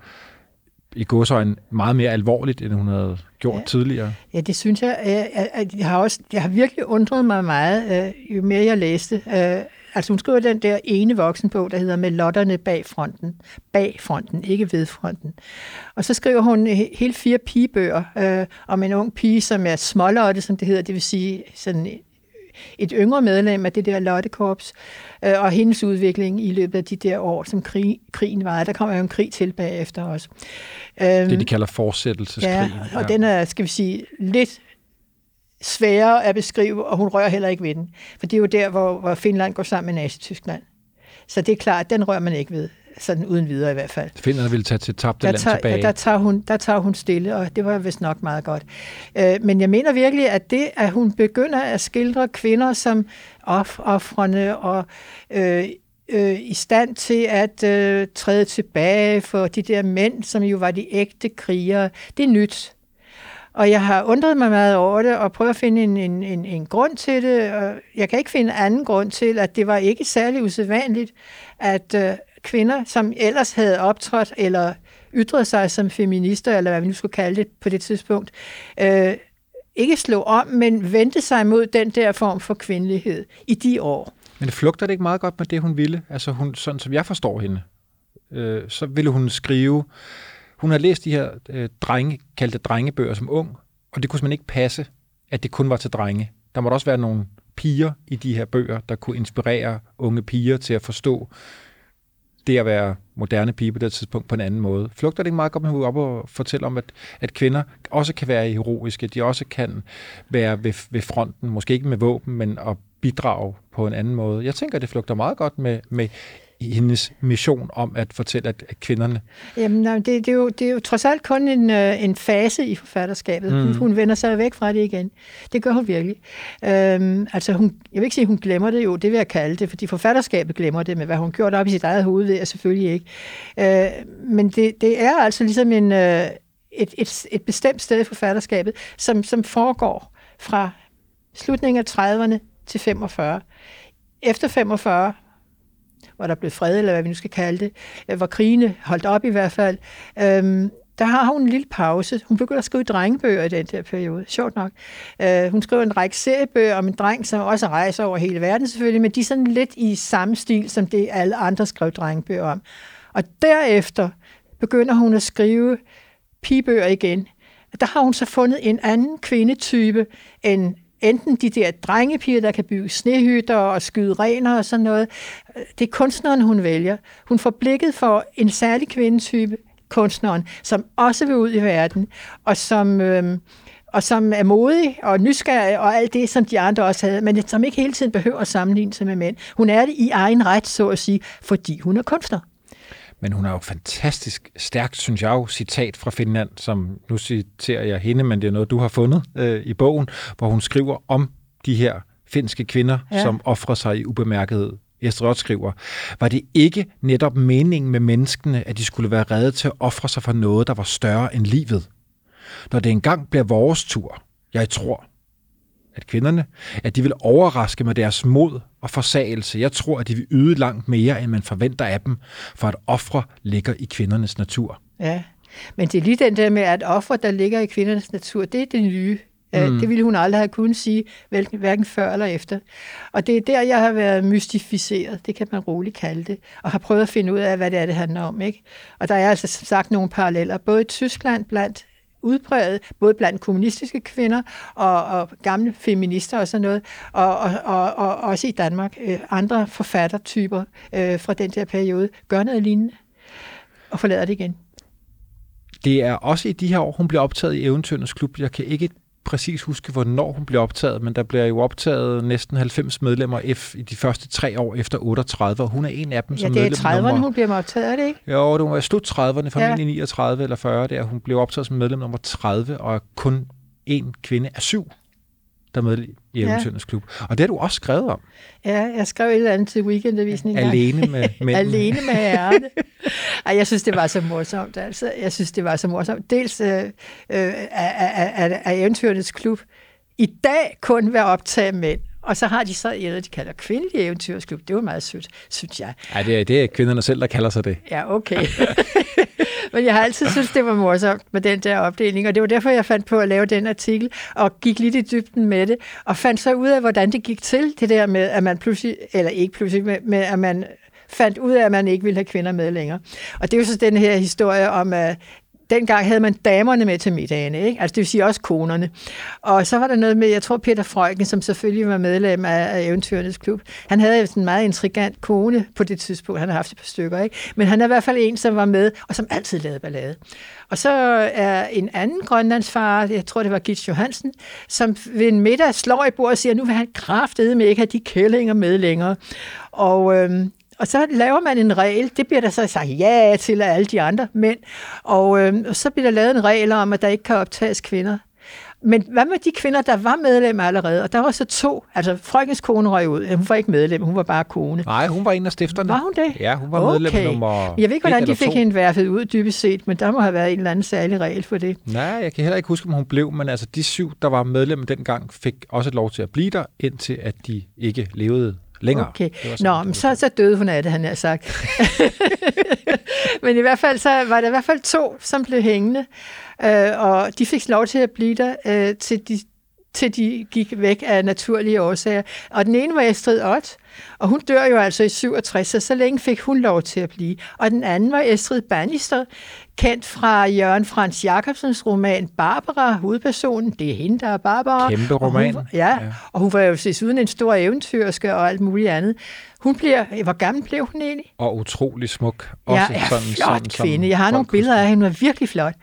i godsøjne meget mere alvorligt, end hun havde gjort ja. tidligere? Ja, det synes jeg. Jeg, jeg, jeg, har også, jeg har virkelig undret mig meget, øh, jo mere jeg læste. Øh, altså hun skriver den der ene voksenbog, der hedder Med lotterne bag fronten. Bag fronten, ikke ved fronten. Og så skriver hun hele fire pigebøger øh, om en ung pige, som er smålotte, som det hedder, det vil sige sådan et yngre medlem af det der lottekorps, øh, og hendes udvikling i løbet af de der år, som krig, krigen var. Der kommer jo en krig til bagefter også. Det, de øhm, kalder fortsættelseskrig. Ja, og ja. den er, skal vi sige, lidt sværere at beskrive, og hun rører heller ikke ved den. For det er jo der, hvor, hvor Finland går sammen med Nazi-Tyskland. Så det er klart, den rører man ikke ved sådan uden videre i hvert fald. Finnerne ville tage til tabte der land tager, tilbage. Ja, der tager, hun, der tager hun stille, og det var vist nok meget godt. Øh, men jeg mener virkelig, at det, at hun begynder at skildre kvinder som off- offrene og øh, øh, i stand til at øh, træde tilbage for de der mænd, som jo var de ægte krigere, det er nyt. Og jeg har undret mig meget over det, og prøvet at finde en, en, en, en grund til det. Og jeg kan ikke finde en anden grund til, at det var ikke særlig usædvanligt, at øh, kvinder, som ellers havde optrådt eller ytret sig som feminister, eller hvad vi nu skulle kalde det på det tidspunkt, øh, ikke slå om, men vendte sig mod den der form for kvindelighed i de år. Men det flugter det ikke meget godt med det, hun ville? Altså hun, sådan som jeg forstår hende, øh, så ville hun skrive, hun har læst de her øh, drenge, kaldte drengebøger som ung, og det kunne simpelthen ikke passe, at det kun var til drenge. Der måtte også være nogle piger i de her bøger, der kunne inspirere unge piger til at forstå det at være moderne pige på det tidspunkt på en anden måde. Flugter det ikke meget godt med op og fortælle om, at, at kvinder også kan være heroiske, de også kan være ved, ved fronten, måske ikke med våben, men at bidrage på en anden måde. Jeg tænker, det flugter meget godt med, med hendes mission om at fortælle, at, at kvinderne... Jamen, det, det, er jo, det er jo trods alt kun en, øh, en fase i forfatterskabet. Mm. Hun, hun vender sig væk fra det igen. Det gør hun virkelig. Øhm, altså, hun, jeg vil ikke sige, at hun glemmer det jo, det vil jeg kalde det, fordi forfatterskabet glemmer det, med hvad hun gjort op i sit eget hoved, ved jeg selvfølgelig ikke. Øh, men det, det er altså ligesom en, øh, et, et, et bestemt sted i forfatterskabet, som, som foregår fra slutningen af 30'erne til 45. Efter 45 hvor der blev fred, eller hvad vi nu skal kalde det, øh, hvor krigene holdt op i hvert fald, øhm, der har hun en lille pause. Hun begynder at skrive drengebøger i den der periode, sjovt nok. Øh, hun skriver en række seriebøger om en dreng, som også rejser over hele verden selvfølgelig, men de er sådan lidt i samme stil, som det alle andre skrev drengebøger om. Og derefter begynder hun at skrive pigebøger igen. Der har hun så fundet en anden kvindetype end enten de der drengepiger, der kan bygge snehytter og skyde rener og sådan noget. Det er kunstneren, hun vælger. Hun får blikket for en særlig kvindetype, kunstneren, som også vil ud i verden, og som, øh, og som er modig og nysgerrig og alt det, som de andre også havde, men som ikke hele tiden behøver at sammenligne sig med mænd. Hun er det i egen ret, så at sige, fordi hun er kunstner. Men hun har jo fantastisk stærkt, synes jeg jo, citat fra Finland, som nu citerer jeg hende, men det er noget, du har fundet øh, i bogen, hvor hun skriver om de her finske kvinder, ja. som offrer sig i ubemærkethed. Estrid skriver, var det ikke netop meningen med menneskene, at de skulle være redde til at ofre sig for noget, der var større end livet? Når det engang bliver vores tur, jeg tror, at kvinderne, at de vil overraske med deres mod og forsagelse. Jeg tror, at de vil yde langt mere, end man forventer af dem, for at ofre ligger i kvindernes natur. Ja, men det er lige den der med, at ofre, der ligger i kvindernes natur, det er det nye. Mm. Det ville hun aldrig have kunnet sige, hverken før eller efter. Og det er der, jeg har været mystificeret, det kan man roligt kalde det, og har prøvet at finde ud af, hvad det er, det handler om. Ikke? Og der er altså sagt nogle paralleller, både i Tyskland blandt udbredt, både blandt kommunistiske kvinder og, og gamle feminister og sådan noget, og, og, og, og også i Danmark. Øh, andre forfattertyper øh, fra den der periode gør noget lignende og forlader det igen. Det er også i de her år, hun bliver optaget i Eventyrernes Klub. Jeg kan ikke præcis huske, hvornår hun blev optaget, men der bliver jo optaget næsten 90 medlemmer F i de første tre år efter 38, og hun er en af dem Ja, som det er i medlem 30'erne, nummer... hun bliver optaget, er det ikke? Jo, det var slut 30'erne, formentlig Ja. 39 eller 40, der hun blev optaget som medlem nummer 30, og er kun en kvinde af syv, der er med i Ja. Eventyrenes Klub. Og det har du også skrevet om, Ja, jeg skrev et eller andet til weekendavisen engang. alene med mændene. Alene med herrerne. Ej, jeg synes, det var så morsomt. Altså. Jeg synes, det var så morsomt. Dels øh, øh, af, af, af, af Eventyrenes Klub i dag kun være optaget mænd. Og så har de så noget, de kalder kvindelig eventyrklub. Det var meget sødt, synes jeg. Ja, det er, det er kvinderne selv, der kalder sig det. Ja, okay. Men jeg har altid synes det var morsomt med den der opdeling, og det var derfor, jeg fandt på at lave den artikel, og gik lidt i dybden med det, og fandt så ud af, hvordan det gik til, det der med, at man pludselig, eller ikke pludselig, med, med at man fandt ud af, at man ikke ville have kvinder med længere. Og det er jo så den her historie om, at dengang havde man damerne med til middagene, ikke? Altså det vil sige også konerne. Og så var der noget med, jeg tror Peter Frøken, som selvfølgelig var medlem af, af Eventyrenes Klub, han havde jo sådan en meget intrigant kone på det tidspunkt, han har haft et par stykker, ikke? Men han er i hvert fald en, som var med, og som altid lavede ballade. Og så er en anden grønlandsfar, jeg tror det var Gitz Johansen, som ved en middag slår i bordet og siger, nu vil han kraftede med ikke have de kællinger med længere. Og øhm, og så laver man en regel, det bliver der så sagt ja til af alle de andre mænd, og øh, så bliver der lavet en regel om, at der ikke kan optages kvinder. Men hvad med de kvinder, der var medlem allerede? Og der var så to, altså Frøkens kone røg ud. Hun var ikke medlem, hun var bare kone. Nej, hun var en af stifterne. Var hun det? Ja, hun var medlem Okay. nummer Jeg ved ikke, hvordan de fik to. hende værfet ud dybest set, men der må have været en eller anden særlig regel for det. Nej, jeg kan heller ikke huske, om hun blev, men altså de syv, der var medlem dengang, fik også lov til at blive der, indtil at de ikke levede længere. Okay. Nå, men så, så døde hun af det, han har sagt. men i hvert fald så var der i hvert fald to, som blev hængende, øh, og de fik lov til at blive der, øh, til, de, til de gik væk af naturlige årsager. Og den ene var Estrid Ott, og hun dør jo altså i 67, så så længe fik hun lov til at blive. Og den anden var Estrid Bannister, kendt fra Jørgen Frans Jacobsens roman Barbara, hovedpersonen. Det er hende, der er Barbara. Kæmpe Og hun roman. Ja, ja, og hun var jo desuden en stor eventyrske og alt muligt andet. Hun bliver, hvor gammel blev hun egentlig? Og utrolig smuk. Ja, Også ja, sådan, flot sådan, kvinde. Jeg har nogle billeder af hende, hun er virkelig flot.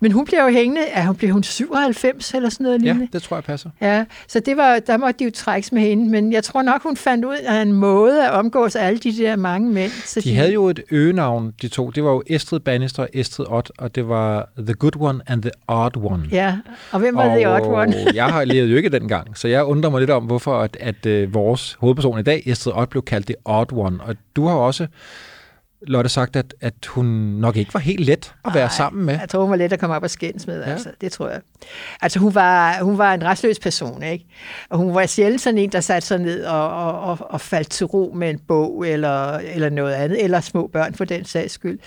Men hun bliver jo hængende, ja, hun blev hun 97 eller sådan noget Ja, lignende. det tror jeg passer. Ja, så det var, der måtte de jo trækkes med hende, men jeg tror nok, hun fandt ud af en måde at omgås alle de der mange mænd. Så De havde jo et øgenavn, de to. Det var jo Estrid Bannister og Estrid Ott, og det var The Good One and The Odd One. Ja, og hvem var det odd one? jeg har levet jo ikke dengang, så jeg undrer mig lidt om, hvorfor at, at uh, vores hovedperson i dag, Estrid Ott, blev kaldt The Odd One. Og du har også, Lotte, sagt, at, at hun nok ikke var helt let at være Ej, sammen med. Jeg tror, hun var let at komme op og skændes med, Ja. altså. Det tror jeg. Altså, hun var, hun var en restløs person, ikke? Og hun var sjældent sådan en, der satte sig ned og, og, og, og faldt til ro med en bog eller, eller noget andet, eller små børn for den sags skyld.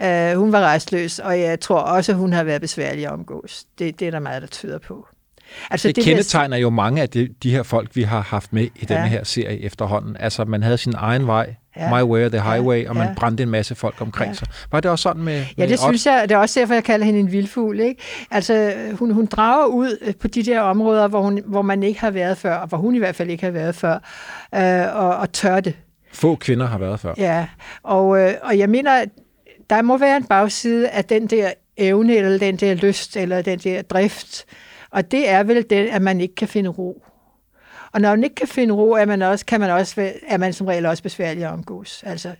Uh, hun var restløs, og jeg tror også, hun har været besværlig at omgås. Det, det er der meget, der tyder på. Altså, Det, det kendetegner jo mange af de, de her folk, vi har haft med i denne Ja. her serie efterhånden. Altså, man havde sin egen vej, Ja. My Way or The Highway, og man Ja. brændte en masse folk omkring Ja. sig. Var det også sådan med Ja, med det Ott? synes jeg. Det er også derfor, jeg kalder hende en vildfugl. Ikke? Altså, hun, hun drager ud øh, på de der områder, hvor, hun, hvor man ikke har været før, og hvor hun i hvert fald ikke har været før, øh, og, og tør det. Få kvinder har været før. Ja, og, øh, og jeg mener, at der må være en bagside af den der evne, eller den der lyst, eller den der drift, og det er vel det, at man ikke kan finde ro. Og når man ikke kan finde ro, er man, også, kan man også, er man som regel også besværlig at omgås. Altså,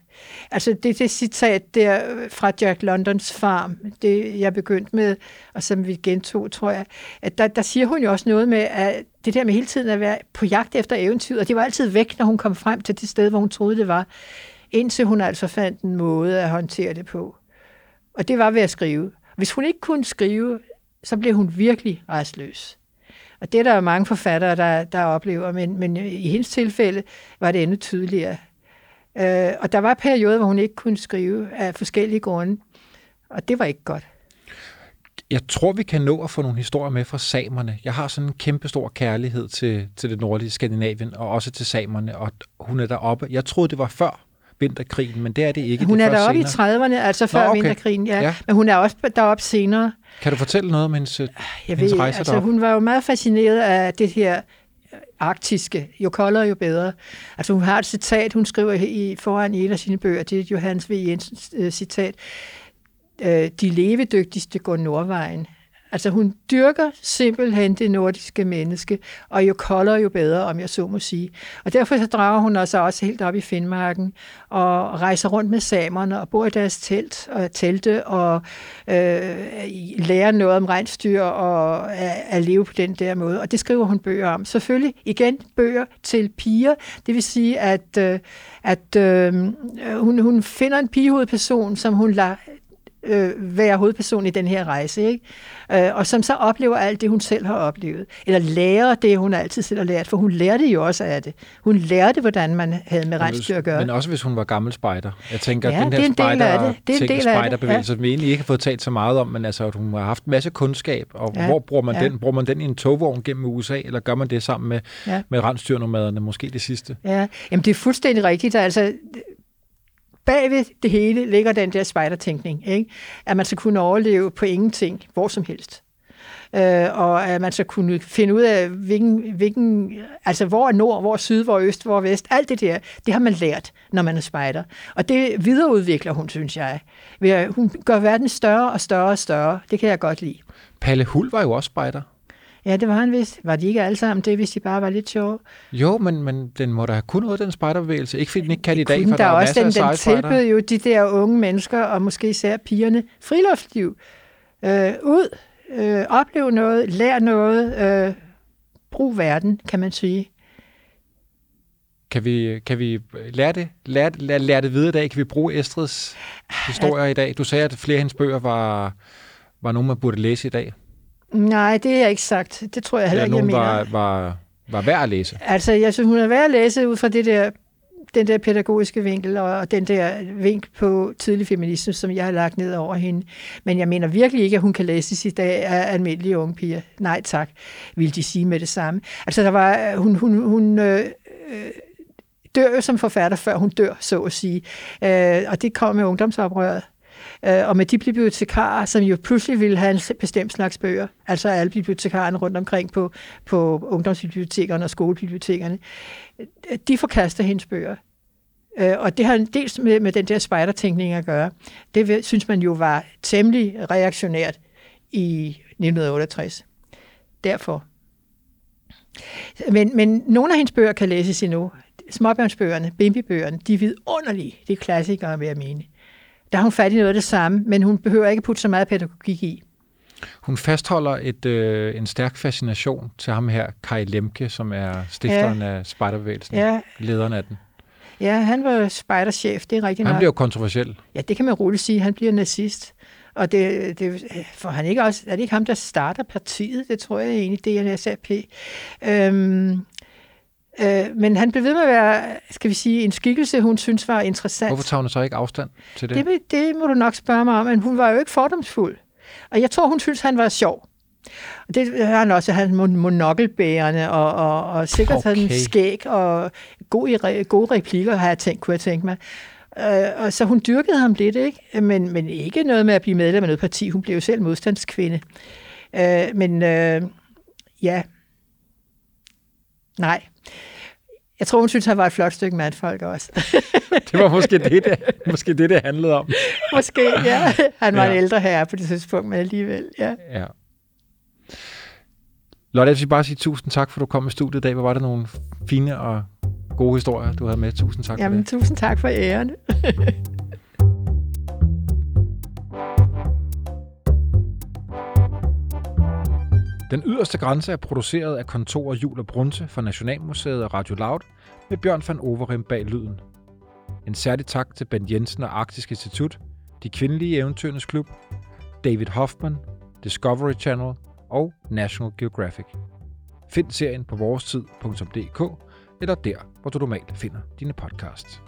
altså det, det citat der fra Jack Londons farm, det jeg begyndte med, og som vi gentog, tror jeg, at der, der siger hun jo også noget med, at det der med hele tiden at være på jagt efter eventyr, og det var altid væk, når hun kom frem til det sted, hvor hun troede, det var, indtil hun altså fandt en måde at håndtere det på. Og det var ved at skrive. Hvis hun ikke kunne skrive, så blev hun virkelig restløs. Og det er der jo mange forfattere, der, der oplever, men, men i hendes tilfælde var det endnu tydeligere. Øh, og der var perioder, hvor hun ikke kunne skrive af forskellige grunde, og det var ikke godt. Jeg tror, vi kan nå at få nogle historier med fra samerne. Jeg har sådan en kæmpe stor kærlighed til, til det nordlige Skandinavien, og også til samerne, og hun er deroppe. Jeg troede, det var før vinterkrigen, men det er det ikke. Hun det er deroppe i senere. 30'erne, altså før okay. vinterkrigen, ja. Ja. Men hun er også deroppe senere. Kan du fortælle noget om hendes, Jeg hendes ved, rejser altså, hun var jo meget fascineret af det her arktiske. Jo koldere, jo bedre. Altså hun har et citat, hun skriver i foran i en af sine bøger, det er Johannes V. Jensens øh, citat. Øh, de levedygtigste går nordvejen. Altså hun dyrker simpelthen det nordiske menneske, og jo koldere, jo bedre, om jeg så må sige. Og derfor så drager hun altså også helt op i Finnmarken, og rejser rundt med samerne, og bor i deres telt, og telte, og øh, lærer noget om regnstyr, og at, at leve på den der måde. Og det skriver hun bøger om. Selvfølgelig, igen, bøger til piger. Det vil sige, at, øh, at øh, hun, hun finder en pigehovedperson, som hun lader øh, være hovedperson i den her rejse, ikke? Øh, og som så oplever alt det, hun selv har oplevet. Eller lærer det, hun altid selv har lært, for hun lærte jo også af det. Hun lærte, hvordan man havde med regnstyr at gøre. Men også hvis hun var gammel spejder. Jeg tænker, Ja, den er her er spejderbevægelse, som vi egentlig ikke har fået talt så meget om, men altså, at hun har haft en masse kundskab, og Ja, hvor bruger man ja. den? Bruger man den i en togvogn gennem USA, eller gør man det sammen med, Ja. med rensdyrnomaderne, måske det sidste? Ja, jamen det er fuldstændig rigtigt. Altså, bagved det hele ligger den der spejdertænkning, ikke? at man skal kunne overleve på ingenting, hvor som helst. Øh, og at man skal kunne finde ud af, hvilken, hvilken, altså hvor er nord, hvor er syd, hvor er øst, hvor er vest. Alt det der, det har man lært, når man er spejder. Og det videreudvikler hun, synes jeg. Hun gør verden større og større og større. Det kan jeg godt lide. Palle Hul var jo også spejder. Ja, det var han vist. Var de ikke alle sammen det, hvis de bare var lidt sjove? Jo, men, men den må da have kun noget, den spejderbevægelse. Ikke fordi den ikke kan i dag, for der der er også, den, den tilbød jo de der unge mennesker, og måske især pigerne, friluftsliv. Øh, ud, øh, opleve noget, lær noget, øh, brug verden, kan man sige. Kan vi, kan vi lære det, lære, lære, lære det videre i dag? Kan vi bruge Estrids historier i dag? Du sagde, at flere af hendes bøger var, var nogen, man burde læse i dag. Nej, det har jeg ikke sagt. Det tror jeg heller Eller ikke, jeg mener. var, var, var værd at læse. Altså, jeg synes, hun er værd at læse ud fra det der, den der pædagogiske vinkel, og den der vinkel på tidlig feminisme, som jeg har lagt ned over hende. Men jeg mener virkelig ikke, at hun kan læses i dag af almindelige unge piger. Nej tak, vil de sige med det samme. Altså, der var, hun, hun, hun øh, øh, dør jo som forfatter, før hun dør, så at sige. Øh, og det kom med ungdomsoprøret. Øh, og med de bibliotekarer, som jo pludselig ville have en bestemt slags bøger, altså alle bibliotekarerne rundt omkring på, på ungdomsbibliotekerne og skolebibliotekerne, øh, de forkaster hendes bøger. Øh, og det har en dels med, med den der spejdertænkning at gøre. Det synes man jo var temmelig reaktionært i 1968. Derfor. Men, men nogle af hendes bøger kan læses endnu. Småbørnsbøgerne, bimbibøgerne, de er vidunderlige. Det er klassikere, vil jeg mene. Der har hun fat i noget af det samme, men hun behøver ikke putte så meget pædagogik i. Hun fastholder et, øh, en stærk fascination til ham her, Kai Lemke, som er stifteren ja. af spejderbevægelsen, Ja. lederen af den. Ja, han var spejderchef, det er rigtigt Han nok. bliver jo kontroversiel. Ja, det kan man roligt sige. Han bliver nazist. Og det, det, for han ikke også, er det ikke ham, der starter partiet? Det tror jeg egentlig, det er NSAP. Øhm, øh, men han blev ved med at være, skal vi sige, en skikkelse, hun synes var interessant. Hvorfor tager hun så ikke afstand til det? Det, det må du nok spørge mig om, men hun var jo ikke fordomsfuld. Og jeg tror, hun synes, han var sjov. Og det har han også, han mon- monokkelbærende, og, og, og sikkert okay. sådan Okay. skæg, og god i re, gode replikker, har jeg tænkt, kunne jeg tænke mig. Øh, og så hun dyrkede ham lidt, ikke? Men, men ikke noget med at blive medlem af noget parti. Hun blev jo selv modstandskvinde. Øh, men øh, ja, nej. Jeg tror, hun synes, han var et flot stykke mandfolk også. Det var måske det, det, måske det, det handlede om. Måske, ja. Han var ja. En ældre herre på det tidspunkt, men alligevel, ja. Ja. Lotte, jeg vil bare sige tusind tak, for at du kom i studiet i dag. Hvor var det nogle fine og gode historier, du havde med. Tusind tak for Jamen, det. tusind tak for æren. Den yderste grænse er produceret af kontorer Jul og Brunse for Nationalmuseet og Radio Loud med Bjørn van Overim bag lyden. En særlig tak til Ben Jensen og Arktisk Institut, De Kvindelige Eventyrernes Klub, David Hoffman, Discovery Channel og National Geographic. Find serien på vorestid.dk eller der, hvor du normalt finder dine podcasts.